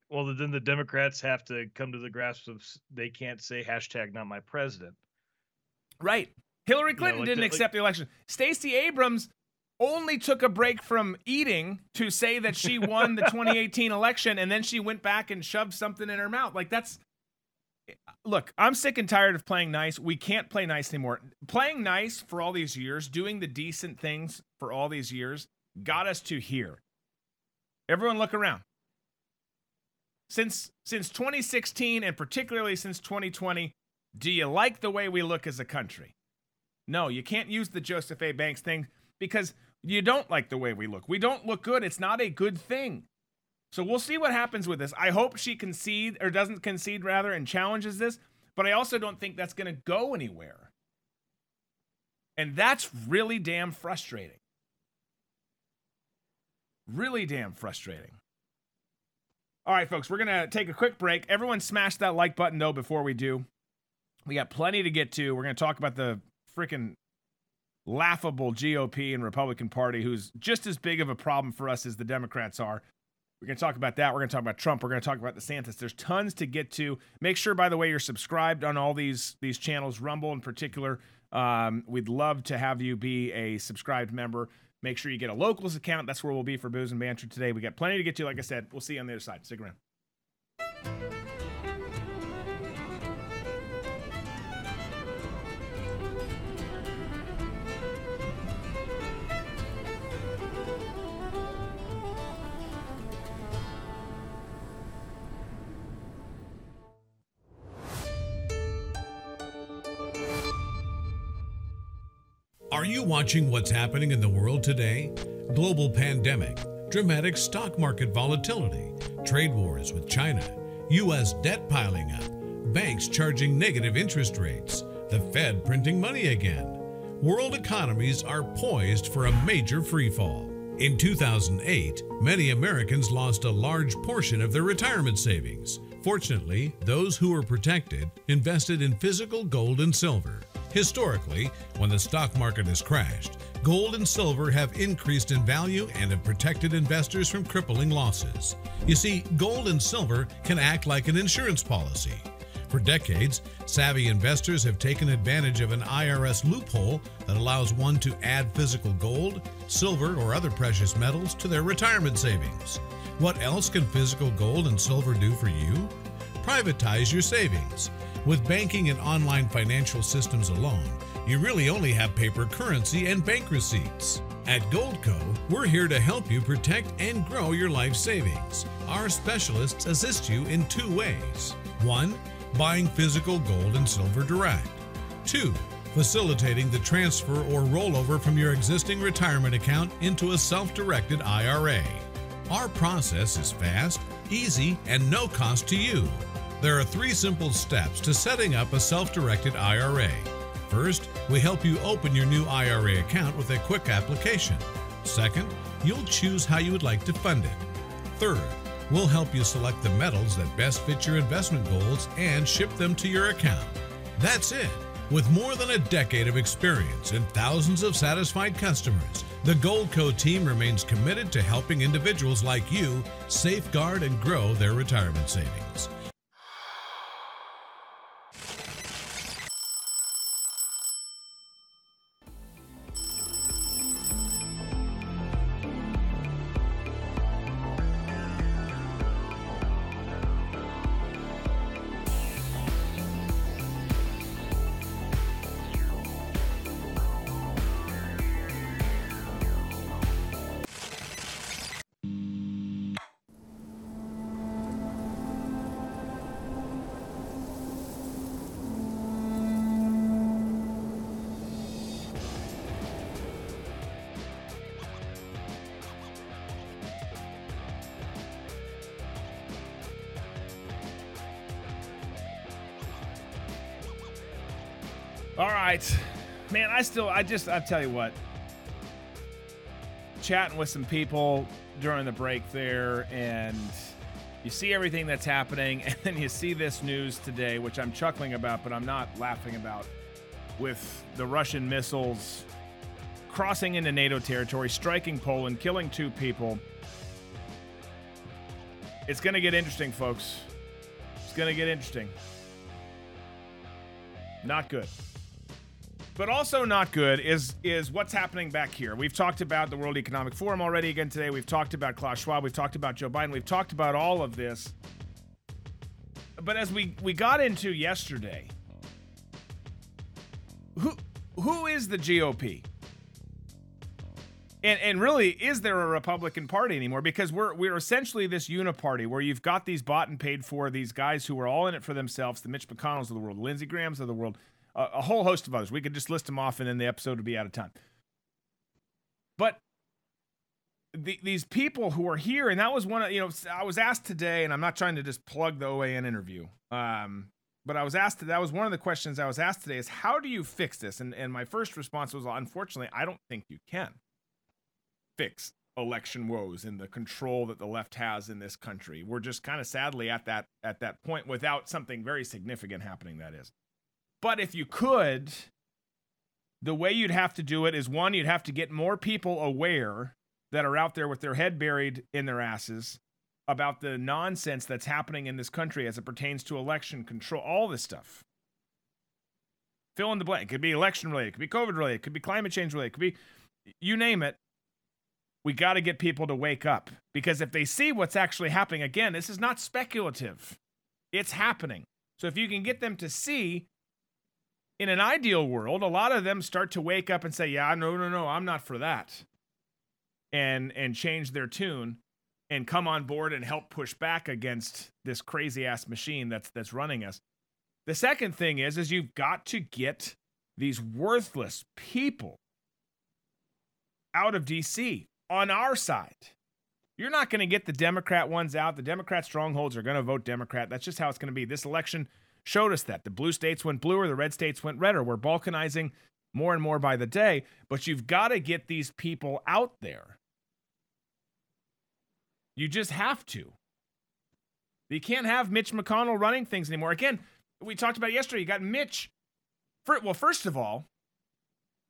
Well, then the Democrats have to come to the grasp of they can't say hashtag not my president. Right. Hillary Clinton you know, like didn't the, accept like, the election. Stacey Abrams only took a break from eating to say that she won the (laughs) 2018 election and then she went back and shoved something in her mouth. Like that's Look, I'm sick and tired of playing nice. We can't play nice anymore. Playing nice for all these years, doing the decent things for all these years got us to here. Everyone look around. Since since 2016 and particularly since 2020, do you like the way we look as a country? No, you can't use the Joseph A. Banks thing because you don't like the way we look. We don't look good. It's not a good thing. So we'll see what happens with this. I hope she concede or doesn't concede rather and challenges this, but I also don't think that's going to go anywhere. And that's really damn frustrating. Really damn frustrating. All right, folks, we're going to take a quick break. Everyone smash that like button though before we do. We got plenty to get to. We're going to talk about the freaking laughable GOP and Republican Party, who's just as big of a problem for us as the Democrats are. We're going to talk about that. We're going to talk about Trump. We're going to talk about DeSantis. There's tons to get to. Make sure, by the way, you're subscribed on all these these channels, Rumble in particular. Um, we'd love to have you be a subscribed member. Make sure you get a locals account. That's where we'll be for booze and banter today. We got plenty to get to. Like I said, we'll see you on the other side. Stick around. Watching what's happening in the world today? Global pandemic, dramatic stock market volatility, trade wars with China, U.S. debt piling up, banks charging negative interest rates, the Fed printing money again. World economies are poised for a major freefall. In 2008, many Americans lost a large portion of their retirement savings. Fortunately, those who were protected invested in physical gold and silver. Historically, when the stock market has crashed, gold and silver have increased in value and have protected investors from crippling losses. You see, gold and silver can act like an insurance policy. For decades, savvy investors have taken advantage of an IRS loophole that allows one to add physical gold, silver, or other precious metals to their retirement savings. What else can physical gold and silver do for you? Privatize your savings. With banking and online financial systems alone, you really only have paper currency and bank receipts. At Goldco, we're here to help you protect and grow your life savings. Our specialists assist you in two ways. One, buying physical gold and silver direct. 2. Facilitating the transfer or rollover from your existing retirement account into a self directed IRA. Our process is fast, easy, and no cost to you. There are three simple steps to setting up a self directed IRA. First, we help you open your new IRA account with a quick application. Second, you'll choose how you would like to fund it. Third, we'll help you select the metals that best fit your investment goals and ship them to your account. That's it. With more than a decade of experience and thousands of satisfied customers, the Goldco team remains committed to helping individuals like you safeguard and grow their retirement savings. All right. Man, I still, I just, I tell you what, chatting with some people during the break there, and you see everything that's happening, (laughs) and then you see this news today, which I'm chuckling about, but I'm not laughing about, with the Russian missiles crossing into NATO territory, striking Poland, killing two people. It's going to get interesting, folks. It's going to get interesting. Not good. But also not good is is what's happening back here. We've talked about the World Economic Forum already again today. We've talked about Klaus Schwab. We've talked about Joe Biden. We've talked about all of this. But as we we got into yesterday, who who is the GOP? And, and really, is there a Republican Party anymore? Because we're we're essentially this uniparty where you've got these bought and paid for these guys who are all in it for themselves, the Mitch McConnells of the world, Lindsey Grahams of the world, a, a whole host of others. We could just list them off, and then the episode would be out of time. But the, these people who are here, and that was one of you know I was asked today, and I'm not trying to just plug the OAN interview, um, but I was asked that was one of the questions I was asked today is how do you fix this? And and my first response was unfortunately I don't think you can fix election woes and the control that the left has in this country. We're just kind of sadly at that at that point without something very significant happening that is. But if you could the way you'd have to do it is one you'd have to get more people aware that are out there with their head buried in their asses about the nonsense that's happening in this country as it pertains to election control, all this stuff. Fill in the blank. It could be election related, it could be COVID related, it could be climate change related, it could be you name it we got to get people to wake up because if they see what's actually happening, again, this is not speculative, it's happening. So if you can get them to see, in an ideal world, a lot of them start to wake up and say, "Yeah, no, no, no, I'm not for that," and and change their tune and come on board and help push back against this crazy ass machine that's that's running us. The second thing is is you've got to get these worthless people out of DC on our side. You're not going to get the Democrat ones out. The Democrat strongholds are going to vote Democrat. That's just how it's going to be. This election showed us that. The blue states went bluer, the red states went redder. We're balkanizing more and more by the day, but you've got to get these people out there. You just have to. You can't have Mitch McConnell running things anymore. Again, we talked about yesterday. You got Mitch. Well, first of all,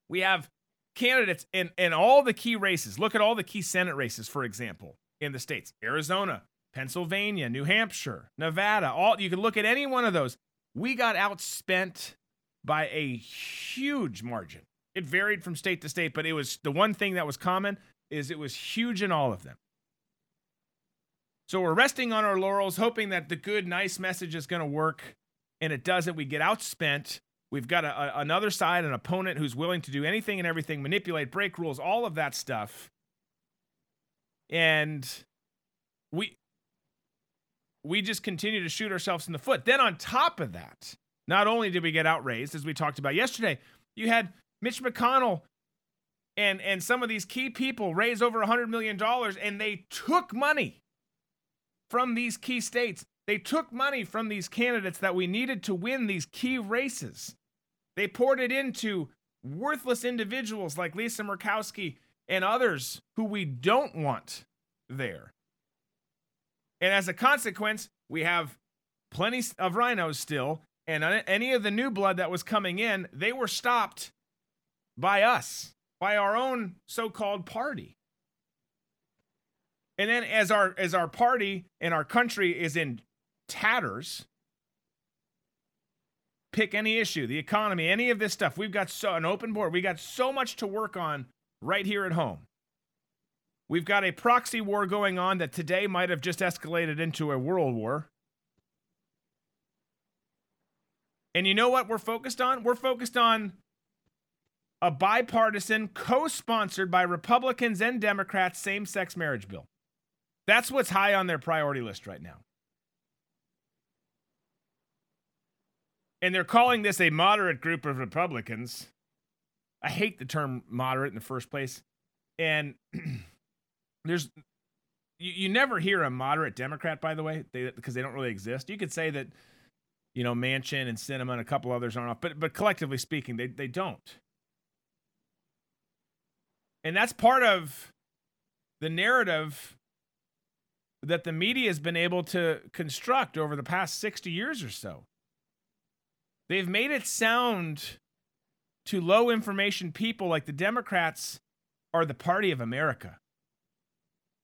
we have candidates in, in all the key races. Look at all the key Senate races, for example, in the states Arizona, Pennsylvania, New Hampshire, Nevada. All you can look at any one of those. We got outspent by a huge margin. It varied from state to state, but it was the one thing that was common is it was huge in all of them. So we're resting on our laurels, hoping that the good, nice message is going to work, and it doesn't. We get outspent We've got a, a, another side, an opponent who's willing to do anything and everything, manipulate, break rules, all of that stuff. And we we just continue to shoot ourselves in the foot. Then, on top of that, not only did we get outraised, as we talked about yesterday, you had Mitch McConnell and, and some of these key people raise over $100 million and they took money from these key states. They took money from these candidates that we needed to win these key races. They poured it into worthless individuals like Lisa Murkowski and others who we don't want there. And as a consequence, we have plenty of RINOs still. And any of the new blood that was coming in, they were stopped by us, by our own so-called party. And then as our as our party and our country is in tatters, pick any issue, the economy, any of this stuff. We've got so an open board. We got so much to work on right here at home. We've got a proxy war going on that today might have just escalated into a world war. And you know what we're focused on? We're focused on a bipartisan, co sponsored by Republicans and Democrats same sex marriage bill. That's what's high on their priority list right now. And they're calling this a moderate group of Republicans. I hate the term moderate in the first place. And (clears throat) there's you, you never hear a moderate Democrat, by the way, because they don't really exist. You could say that, you know, Manchin and Sinema and a couple others aren't off, but but collectively speaking, they they don't. And that's part of the narrative that the media has been able to construct over the past 60 years or so. They've made it sound to low information people like the Democrats are the party of America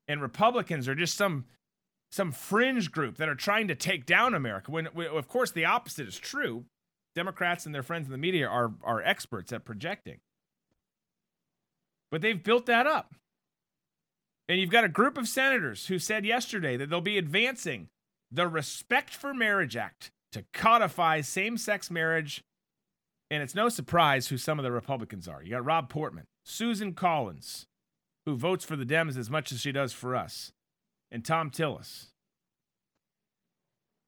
and Republicans are just some some fringe group that are trying to take down America. When, when, of course the opposite is true. Democrats and their friends in the media are are experts at projecting. But they've built that up. And you've got a group of senators who said yesterday that they'll be advancing the Respect for Marriage Act to codify same-sex marriage. And it's no surprise who some of the Republicans are. You got Rob Portman, Susan Collins, who votes for the Dems as much as she does for us, and Thom Tillis.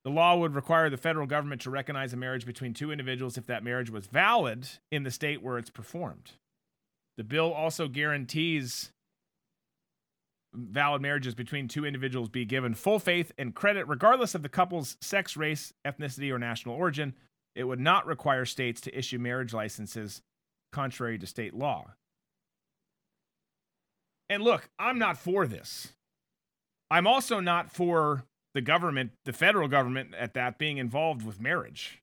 The law would require the federal government to recognize a marriage between two individuals if that marriage was valid in the state where it's performed. The bill also guarantees valid marriages between two individuals be given full faith and credit regardless of the couple's sex, race, ethnicity, or national origin. It would not require states to issue marriage licenses contrary to state law. And look, I'm not for this. I'm also not for the government, the federal government at that, being involved with marriage.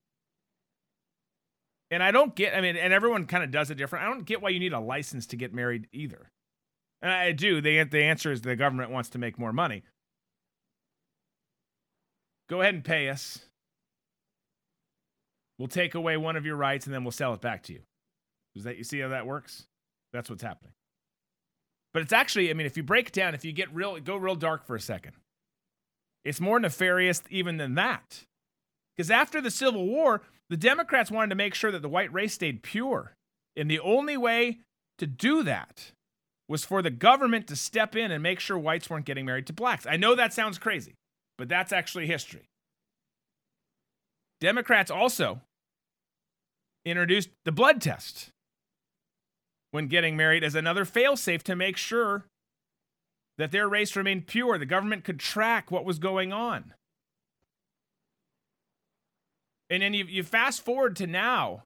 And I don't get, I mean, and everyone kind of does it different. I don't get why you need a license to get married either. And I do. The, the answer is the government wants to make more money. Go ahead and pay us. We'll take away one of your rights and then we'll sell it back to you. Is that you see how that works? That's what's happening. But it's actually, I mean, if you break it down, if you get real, go real dark for a second, it's more nefarious even than that. Because after the Civil War, the Democrats wanted to make sure that the white race stayed pure. And the only way to do that was for the government to step in and make sure whites weren't getting married to blacks. I know that sounds crazy, but that's actually history. Democrats also introduced the blood test when getting married as another failsafe to make sure that their race remained pure. The government could track what was going on. And then you, you fast forward to now,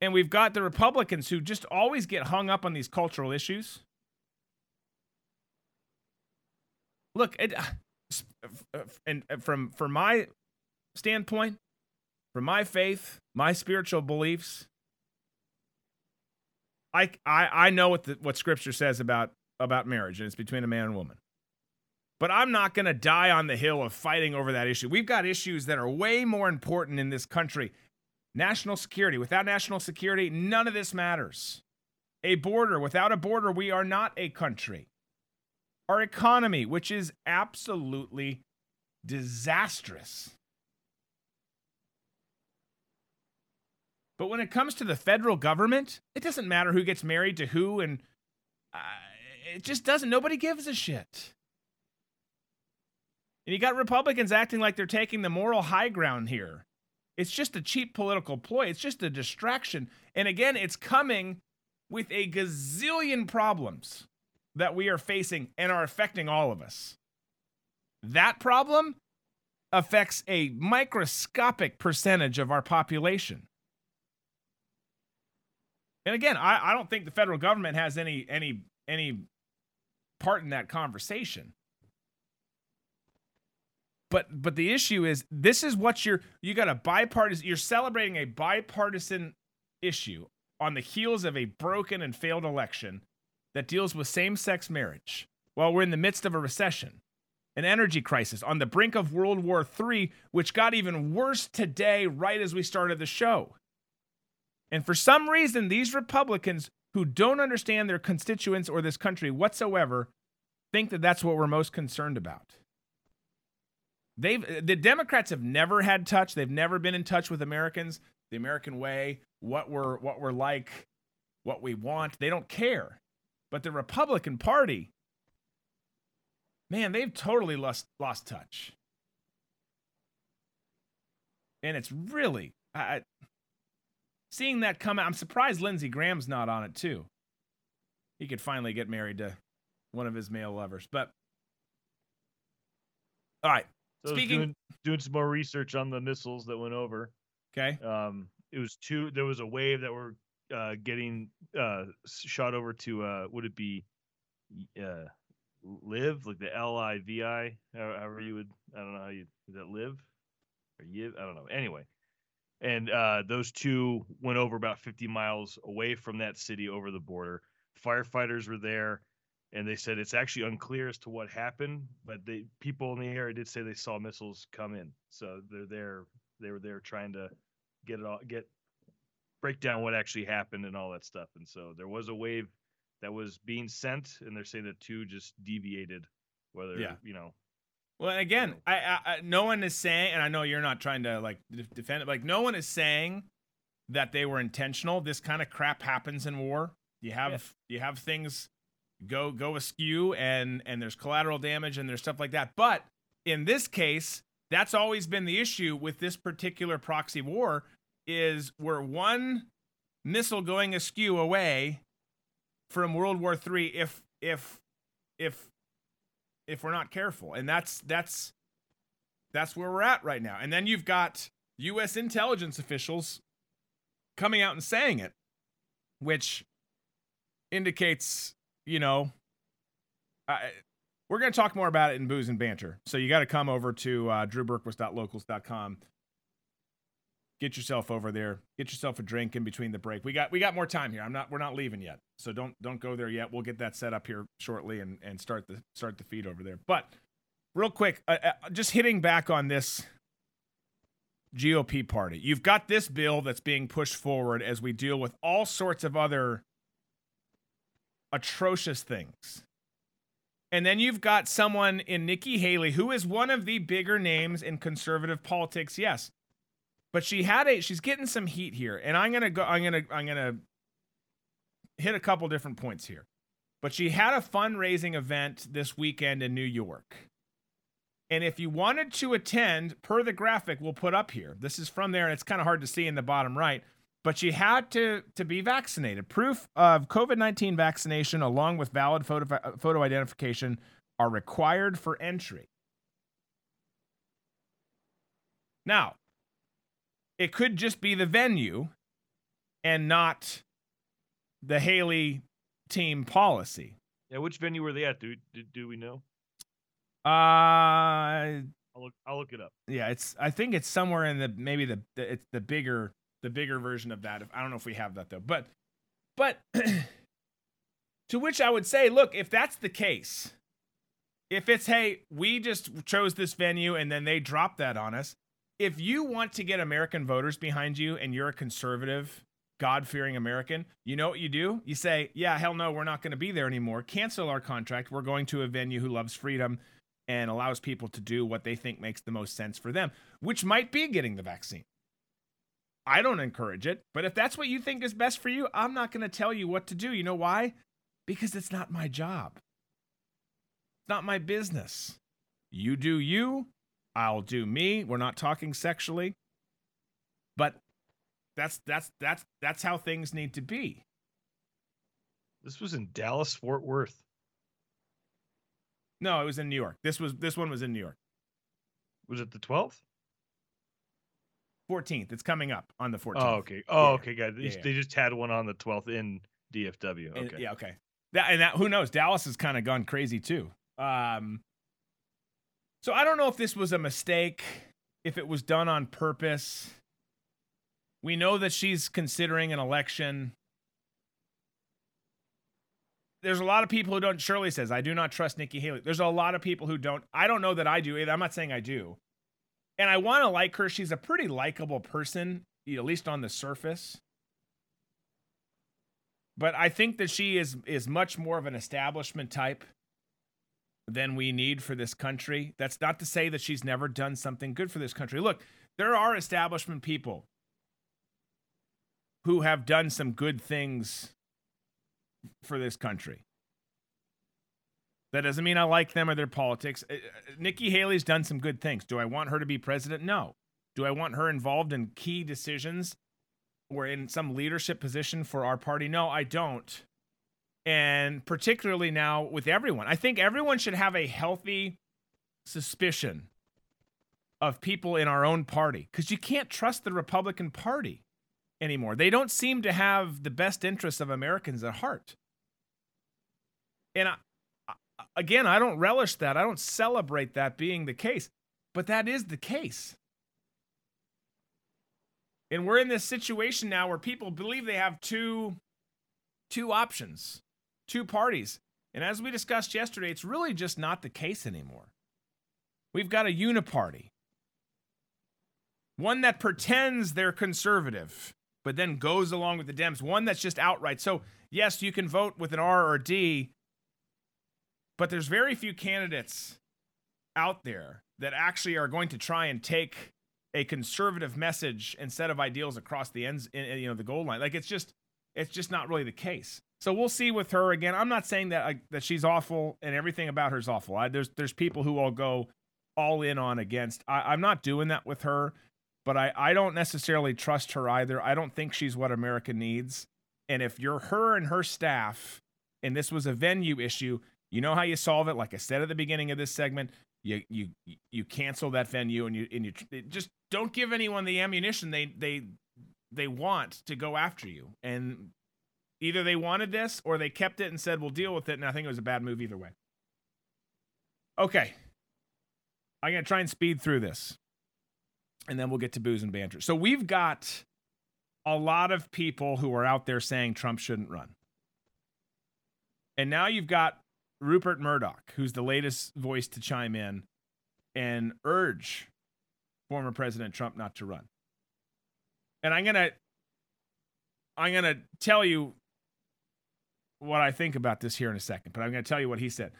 and we've got the Republicans who just always get hung up on these cultural issues. Look, it, uh, uh, and uh, from from my standpoint, from my faith, my spiritual beliefs, I I I know what the, what Scripture says about about marriage, and it's between a man and woman. But I'm not going to die on the hill of fighting over that issue. We've got issues that are way more important in this country. National security. Without national security, none of this matters. A border. Without a border, we are not a country. Our economy, which is absolutely disastrous. But when it comes to the federal government, it doesn't matter who gets married to who, and uh, it just doesn't. Nobody gives a shit. And you got Republicans acting like they're taking the moral high ground here. It's just a cheap political ploy. It's just a distraction. And again, it's coming with a gazillion problems that we are facing and are affecting all of us. That problem affects a microscopic percentage of our population. And again, I, I don't think the federal government has any any any part in that conversation. But but the issue is this is what you're you got a bipartisan you're celebrating a bipartisan issue on the heels of a broken and failed election that deals with same-sex marriage while we're in the midst of a recession, an energy crisis on the brink of World War III, which got even worse today right as we started the show. And for some reason, these Republicans who don't understand their constituents or this country whatsoever think that that's what we're most concerned about. They've the Democrats have never had touch. They've never been in touch with Americans, the American way, what we're what we're like, what we want. They don't care. But the Republican Party, man, they've totally lost lost touch. And it's really I, seeing that come out. I'm surprised Lindsey Graham's not on it too. He could finally get married to one of his male lovers. But all right, So Speaking- doing, doing some more research on the missiles that went over. okay. Um, it was two. There was a wave that were uh, getting uh, shot over to. Uh, would it be uh, live like the L I V I? However you would. I don't know how you. Is that live or yiv? I don't know. Anyway, and uh, those two went over about 50 miles away from that city over the border. Firefighters were there, and they said it's actually unclear as to what happened, but the people in the area did say they saw missiles come in. So they're there. They were there trying to get it all get break down what actually happened and all that stuff. And so there was a wave that was being sent, and they're saying that two just deviated. Whether Yeah. you know, Well, again. I, I, I no one is saying, and I know you're not trying to like defend it. Like no one is saying that they were intentional. This kind of crap happens in war. You have you have things go go askew, and and there's collateral damage, and there's stuff like that. But in this case, that's always been the issue with this particular proxy war. Is we're one missile going askew away from World War III if if if if we're not careful. And that's that's that's where we're at right now. And then you've got US intelligence officials coming out and saying it, which indicates, you know, I, we're going to talk more about it in booze and banter. So you got to come over to uh, drewberquist.locals.com. Get yourself over there. Get yourself a drink in between the break. We got we got more time here. I'm not we're not leaving yet. So don't don't go there yet. We'll get that set up here shortly and and start the start the feed over there. But real quick, uh, uh, just hitting back on this GOP party. You've got this bill that's being pushed forward as we deal with all sorts of other atrocious things. And then you've got someone in Nikki Haley who is one of the bigger names in conservative politics. Yes. But she had a she's getting some heat here. And I'm to go I'm to I'm to hit a couple different points here. But she had a fundraising event this weekend in New York. And if you wanted to attend, per the graphic we'll put up here, this is from there, and it's kind of hard to see in the bottom right. But you had to to be vaccinated. Proof of COVID nineteen vaccination, along with valid photo photo identification, are required for entry. Now, it could just be the venue, and not the Haley team policy. yeah. Which venue were they at? Do do, do we know? Uh I'll look. I'll look it up. yeah, it's I think it's somewhere in the maybe the, the it's the bigger the bigger version of that. I don't know if we have that though. But but (clears throat) to which I would say, look, if that's the case, if it's hey, we just chose this venue and then they drop that on us, if you want to get American voters behind you and you're a conservative, God-fearing American, you know what you do? You say, "Yeah, hell no, we're not going to be there anymore. Cancel our contract. We're going to a venue who loves freedom and allows people to do what they think makes the most sense for them, which might be getting the vaccine." I don't encourage it, but if that's what you think is best for you, I'm not going to tell you what to do. You know why? Because it's not my job. It's not my business. You do you, I'll do me. We're not talking sexually. But that's that's that's that's how things need to be. This was in Dallas, Fort Worth. No, it was in New York. This was this one was in New York. Was it the 12th? 14th. It's coming up on the 14th. Oh, okay. Oh, Yeah. okay, it. They, Yeah, yeah. they just had one on the 12th in DFW. And- Okay. yeah, okay. That and that who knows? Dallas has kind of gone crazy too. Um So I don't know if this was a mistake, if it was done on purpose. We know that she's considering an election. There's a lot of people who don't. Shirley says, I do not trust Nikki Haley. There's a lot of people who don't. I don't know that I do either. I'm not saying I do. And I want to like her. She's a pretty likable person, at least on the surface but I think that she is is much more of an establishment type than we need for this country. That's not to say that she's never done something good for this country. Look, there are establishment people who have done some good things for this country. That doesn't mean I like them or their politics. Uh, uh, Nikki Haley's done some good things. Do I want her to be president? No. Do I want her involved in key decisions or in some leadership position for our party? No, I don't. And particularly now with everyone, I think everyone should have a healthy suspicion of people in our own party because you can't trust the Republican Party anymore. They don't seem to have the best interests of Americans at heart. And I, again, I don't relish that. I don't celebrate that being the case, but that is the case. And we're in this situation now where people believe they have two two options, two parties. And as we discussed yesterday, it's really just not the case anymore. We've got a uniparty. One that pretends they're conservative, but then goes along with the Dems. One that's just outright. So, yes, you can vote with an R or D, but there's very few candidates out there that actually are going to try and take a conservative message and set of ideals across the ends, you know, the goal line. Like it's just, it's just not really the case. So we'll see with her again. I'm not saying that that she's awful and everything about her is awful. I, there's there's people who I'll go all in on against. I, I'm not doing that with her, but I I don't necessarily trust her either. I don't think she's what America needs. And if you're her and her staff, and this was a venue issue, you know how you solve it. Like I said at the beginning of this segment, you you you cancel that venue and you and you just don't give anyone the ammunition they they they want to go after you and either they wanted this or they kept it and said we'll deal with it. And i think it was a bad move either way. Okay. I'm going to try and speed through this and then we'll get to booze and banter. So we've got a lot of people who are out there saying trump shouldn't run. And now you've got Rupert Murdoch, who's the latest voice to chime in and urge former President Trump not to run. And I'm gonna I'm gonna tell you what I think about this here in a second, but I'm gonna tell you what he said.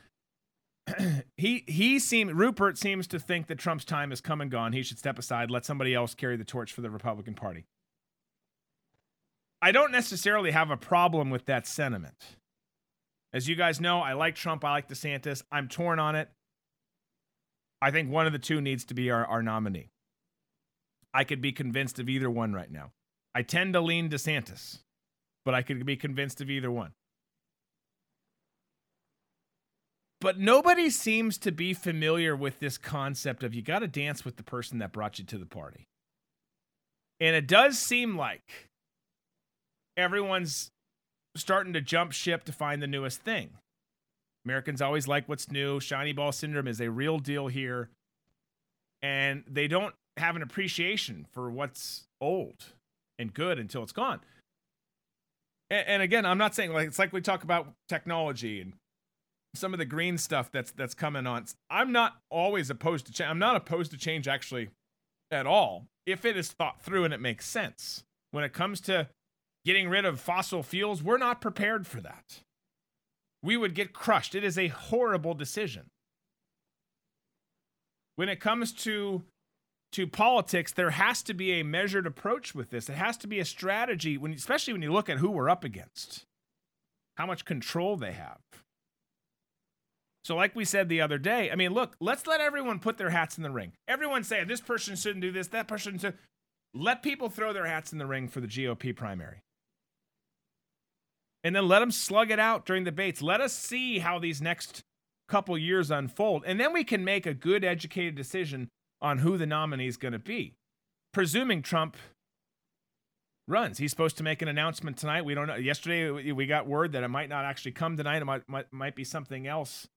(clears throat) he he seemed Rupert seems to think that Trump's time has come and gone. He should step aside, let somebody else carry the torch for the Republican Party. I don't necessarily have a problem with that sentiment. As you guys know, I like Trump. I like DeSantis. I'm torn on it. I think one of the two needs to be our, our nominee. I could be convinced of either one right now. I tend to lean DeSantis, but I could be convinced of either one. But nobody seems to be familiar with this concept of you got to dance with the person that brought you to the party. And it does seem like everyone's starting to jump ship to find the newest thing. Americans always like what's new. Shiny ball syndrome is a real deal here. And they don't have an appreciation for what's old and good until it's gone. And, and again, I'm not saying like it's like we talk about technology and some of the green stuff that's that's coming on. I'm not always opposed to change. I'm not opposed to change actually at all if it is thought through and it makes sense. When it comes to getting rid of fossil fuels, we're not prepared for that. We would get crushed. It is a horrible decision. When it comes to to politics, there has to be a measured approach with this. It has to be a strategy when especially when you look at who we're up against. How much control they have. So, like we said the other day, I mean, look, let's let everyone put their hats in the ring. Everyone say this person shouldn't do this, that person should. Let people throw their hats in the ring for the GOP primary. And then let them slug it out during the debates. Let us see how these next couple years unfold. And then we can make a good, educated decision on who the nominee is going to be, presuming Trump runs. He's supposed to make an announcement tonight. We don't know. Yesterday, we got word that it might not actually come tonight. It might, might, might be something else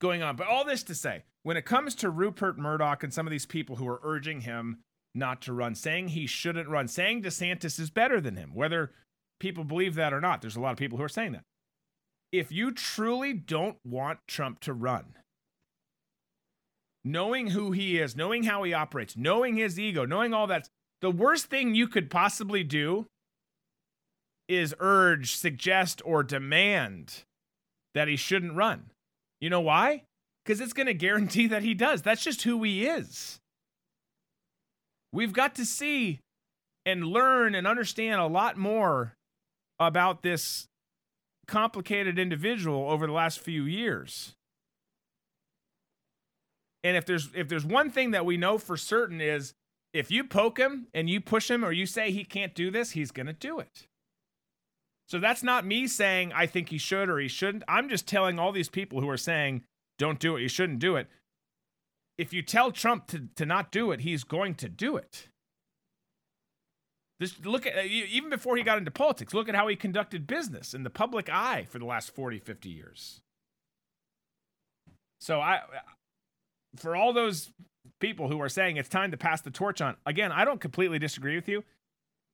going on. But all this to say, when it comes to Rupert Murdoch and some of these people who are urging him not to run, saying he shouldn't run, saying DeSantis is better than him, whether people believe that or not, there's a lot of people who are saying that. If you truly don't want Trump to run, knowing who he is, knowing how he operates, knowing his ego, knowing all that, the worst thing you could possibly do is urge, suggest, or demand that he shouldn't run. You know why? Because it's going to guarantee that he does. That's just who he is. We've got to see and learn and understand a lot more about this complicated individual over the last few years. And if there's if there's one thing that we know for certain is if you poke him and you push him or you say he can't do this, he's going to do it. So that's not me saying I think he should or he shouldn't. I'm just telling all these people who are saying don't do it, you shouldn't do it. If you tell Trump to, to not do it, he's going to do it. This, look at even before he got into politics, look at how he conducted business in the public eye for the last 40, 50 years. So I for all those people who are saying it's time to pass the torch on. Again, I don't completely disagree with you,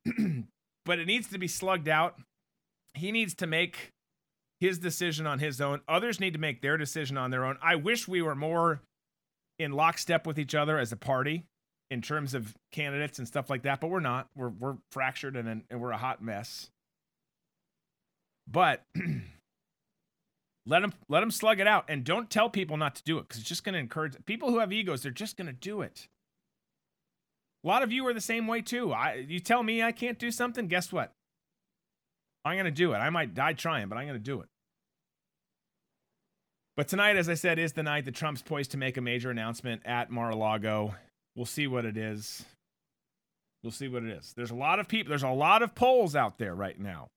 (clears throat) but it needs to be slugged out. He needs to make his decision on his own. Others need to make their decision on their own. I wish we were more in lockstep with each other as a party in terms of candidates and stuff like that, but we're not. We're we're fractured and and we're a hot mess. But (clears throat) Let them let them slug it out, and don't tell people not to do it because it's just going to encourage people who have egos. They're just going to do it. A lot of you are the same way too. I, you tell me I can't do something, guess what? I'm to do it. I might die trying, but I'm to do it. But tonight, as I said, is the night that Trump's poised to make a major announcement at Mar-a-Lago. We'll see what it is. We'll see what it is. There's a lot of people. There's a lot of polls out there right now.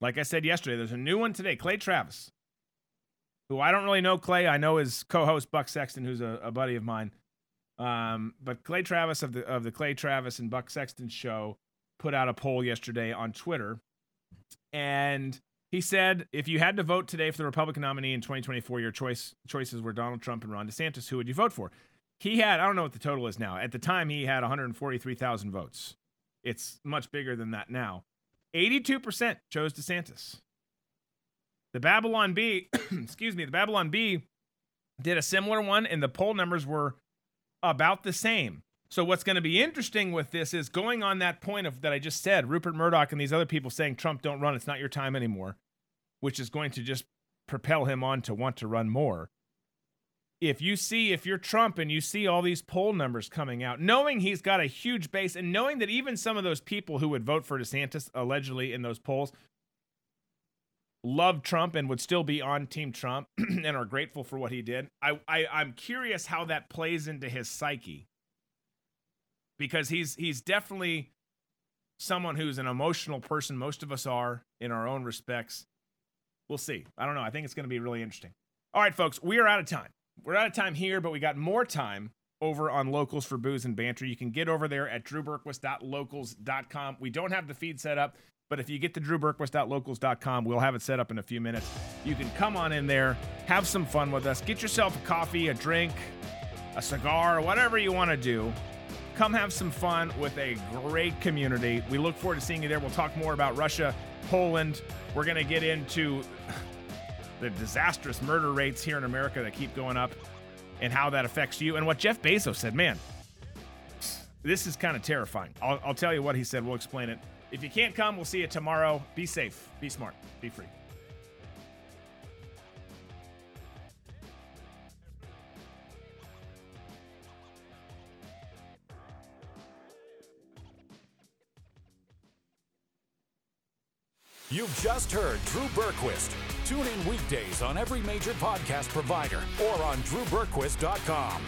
Like I said yesterday, there's a new one today. Clay Travis who I don't really know Clay. I know his co-host Buck Sexton, who's a, a buddy of mine. Um, but Clay Travis of the of the Clay Travis and Buck Sexton show put out a poll yesterday on Twitter, and he said if you had to vote today for the Republican nominee in 2024, your choice choices were Donald Trump and Ron DeSantis. Who would you vote for? He had I don't know what the total is now. At the time, he had 143,000 votes. It's much bigger than that now. 82% chose DeSantis. The Babylon Bee, (clears throat) excuse me, the Babylon Bee did a similar one, and the poll numbers were about the same. So what's going to be interesting with this is going on that point of that I just said, Rupert Murdoch and these other people saying Trump don't run, it's not your time anymore, which is going to just propel him on to want to run more. If you see, if you're Trump and you see all these poll numbers coming out, knowing he's got a huge base and knowing that even some of those people who would vote for DeSantis allegedly in those polls love Trump and would still be on Team Trump (clears throat) and are grateful for what he did. I, I I'm curious how that plays into his psyche because he's he's definitely someone who's an emotional person. Most of us are in our own respects. We'll see. I don't know. I think it's going to be really interesting. All right, folks, we are out of time. We're out of time here, but we got more time over on Locals for Booze and Banter. You can get over there at drewberquist.locals.com. We don't have the feed set up. But if you get to drewberquist.locals.com, we'll have it set up in a few minutes. You can come on in there, have some fun with us, get yourself a coffee, a drink, a cigar, whatever you want to do. Come have some fun with a great community. We look forward to seeing you there. We'll talk more about Russia, Poland. We're going to get into (laughs) the disastrous murder rates here in America that keep going up and how that affects you and what Jeff Bezos said. Man, this is kind of terrifying. I'll, I'll tell you what he said. We'll explain it if you can't come, we'll see you tomorrow. Be safe, be smart, be free. You've just heard Drew Berquist Tune in weekdays on every major podcast provider or on drewberquist.com.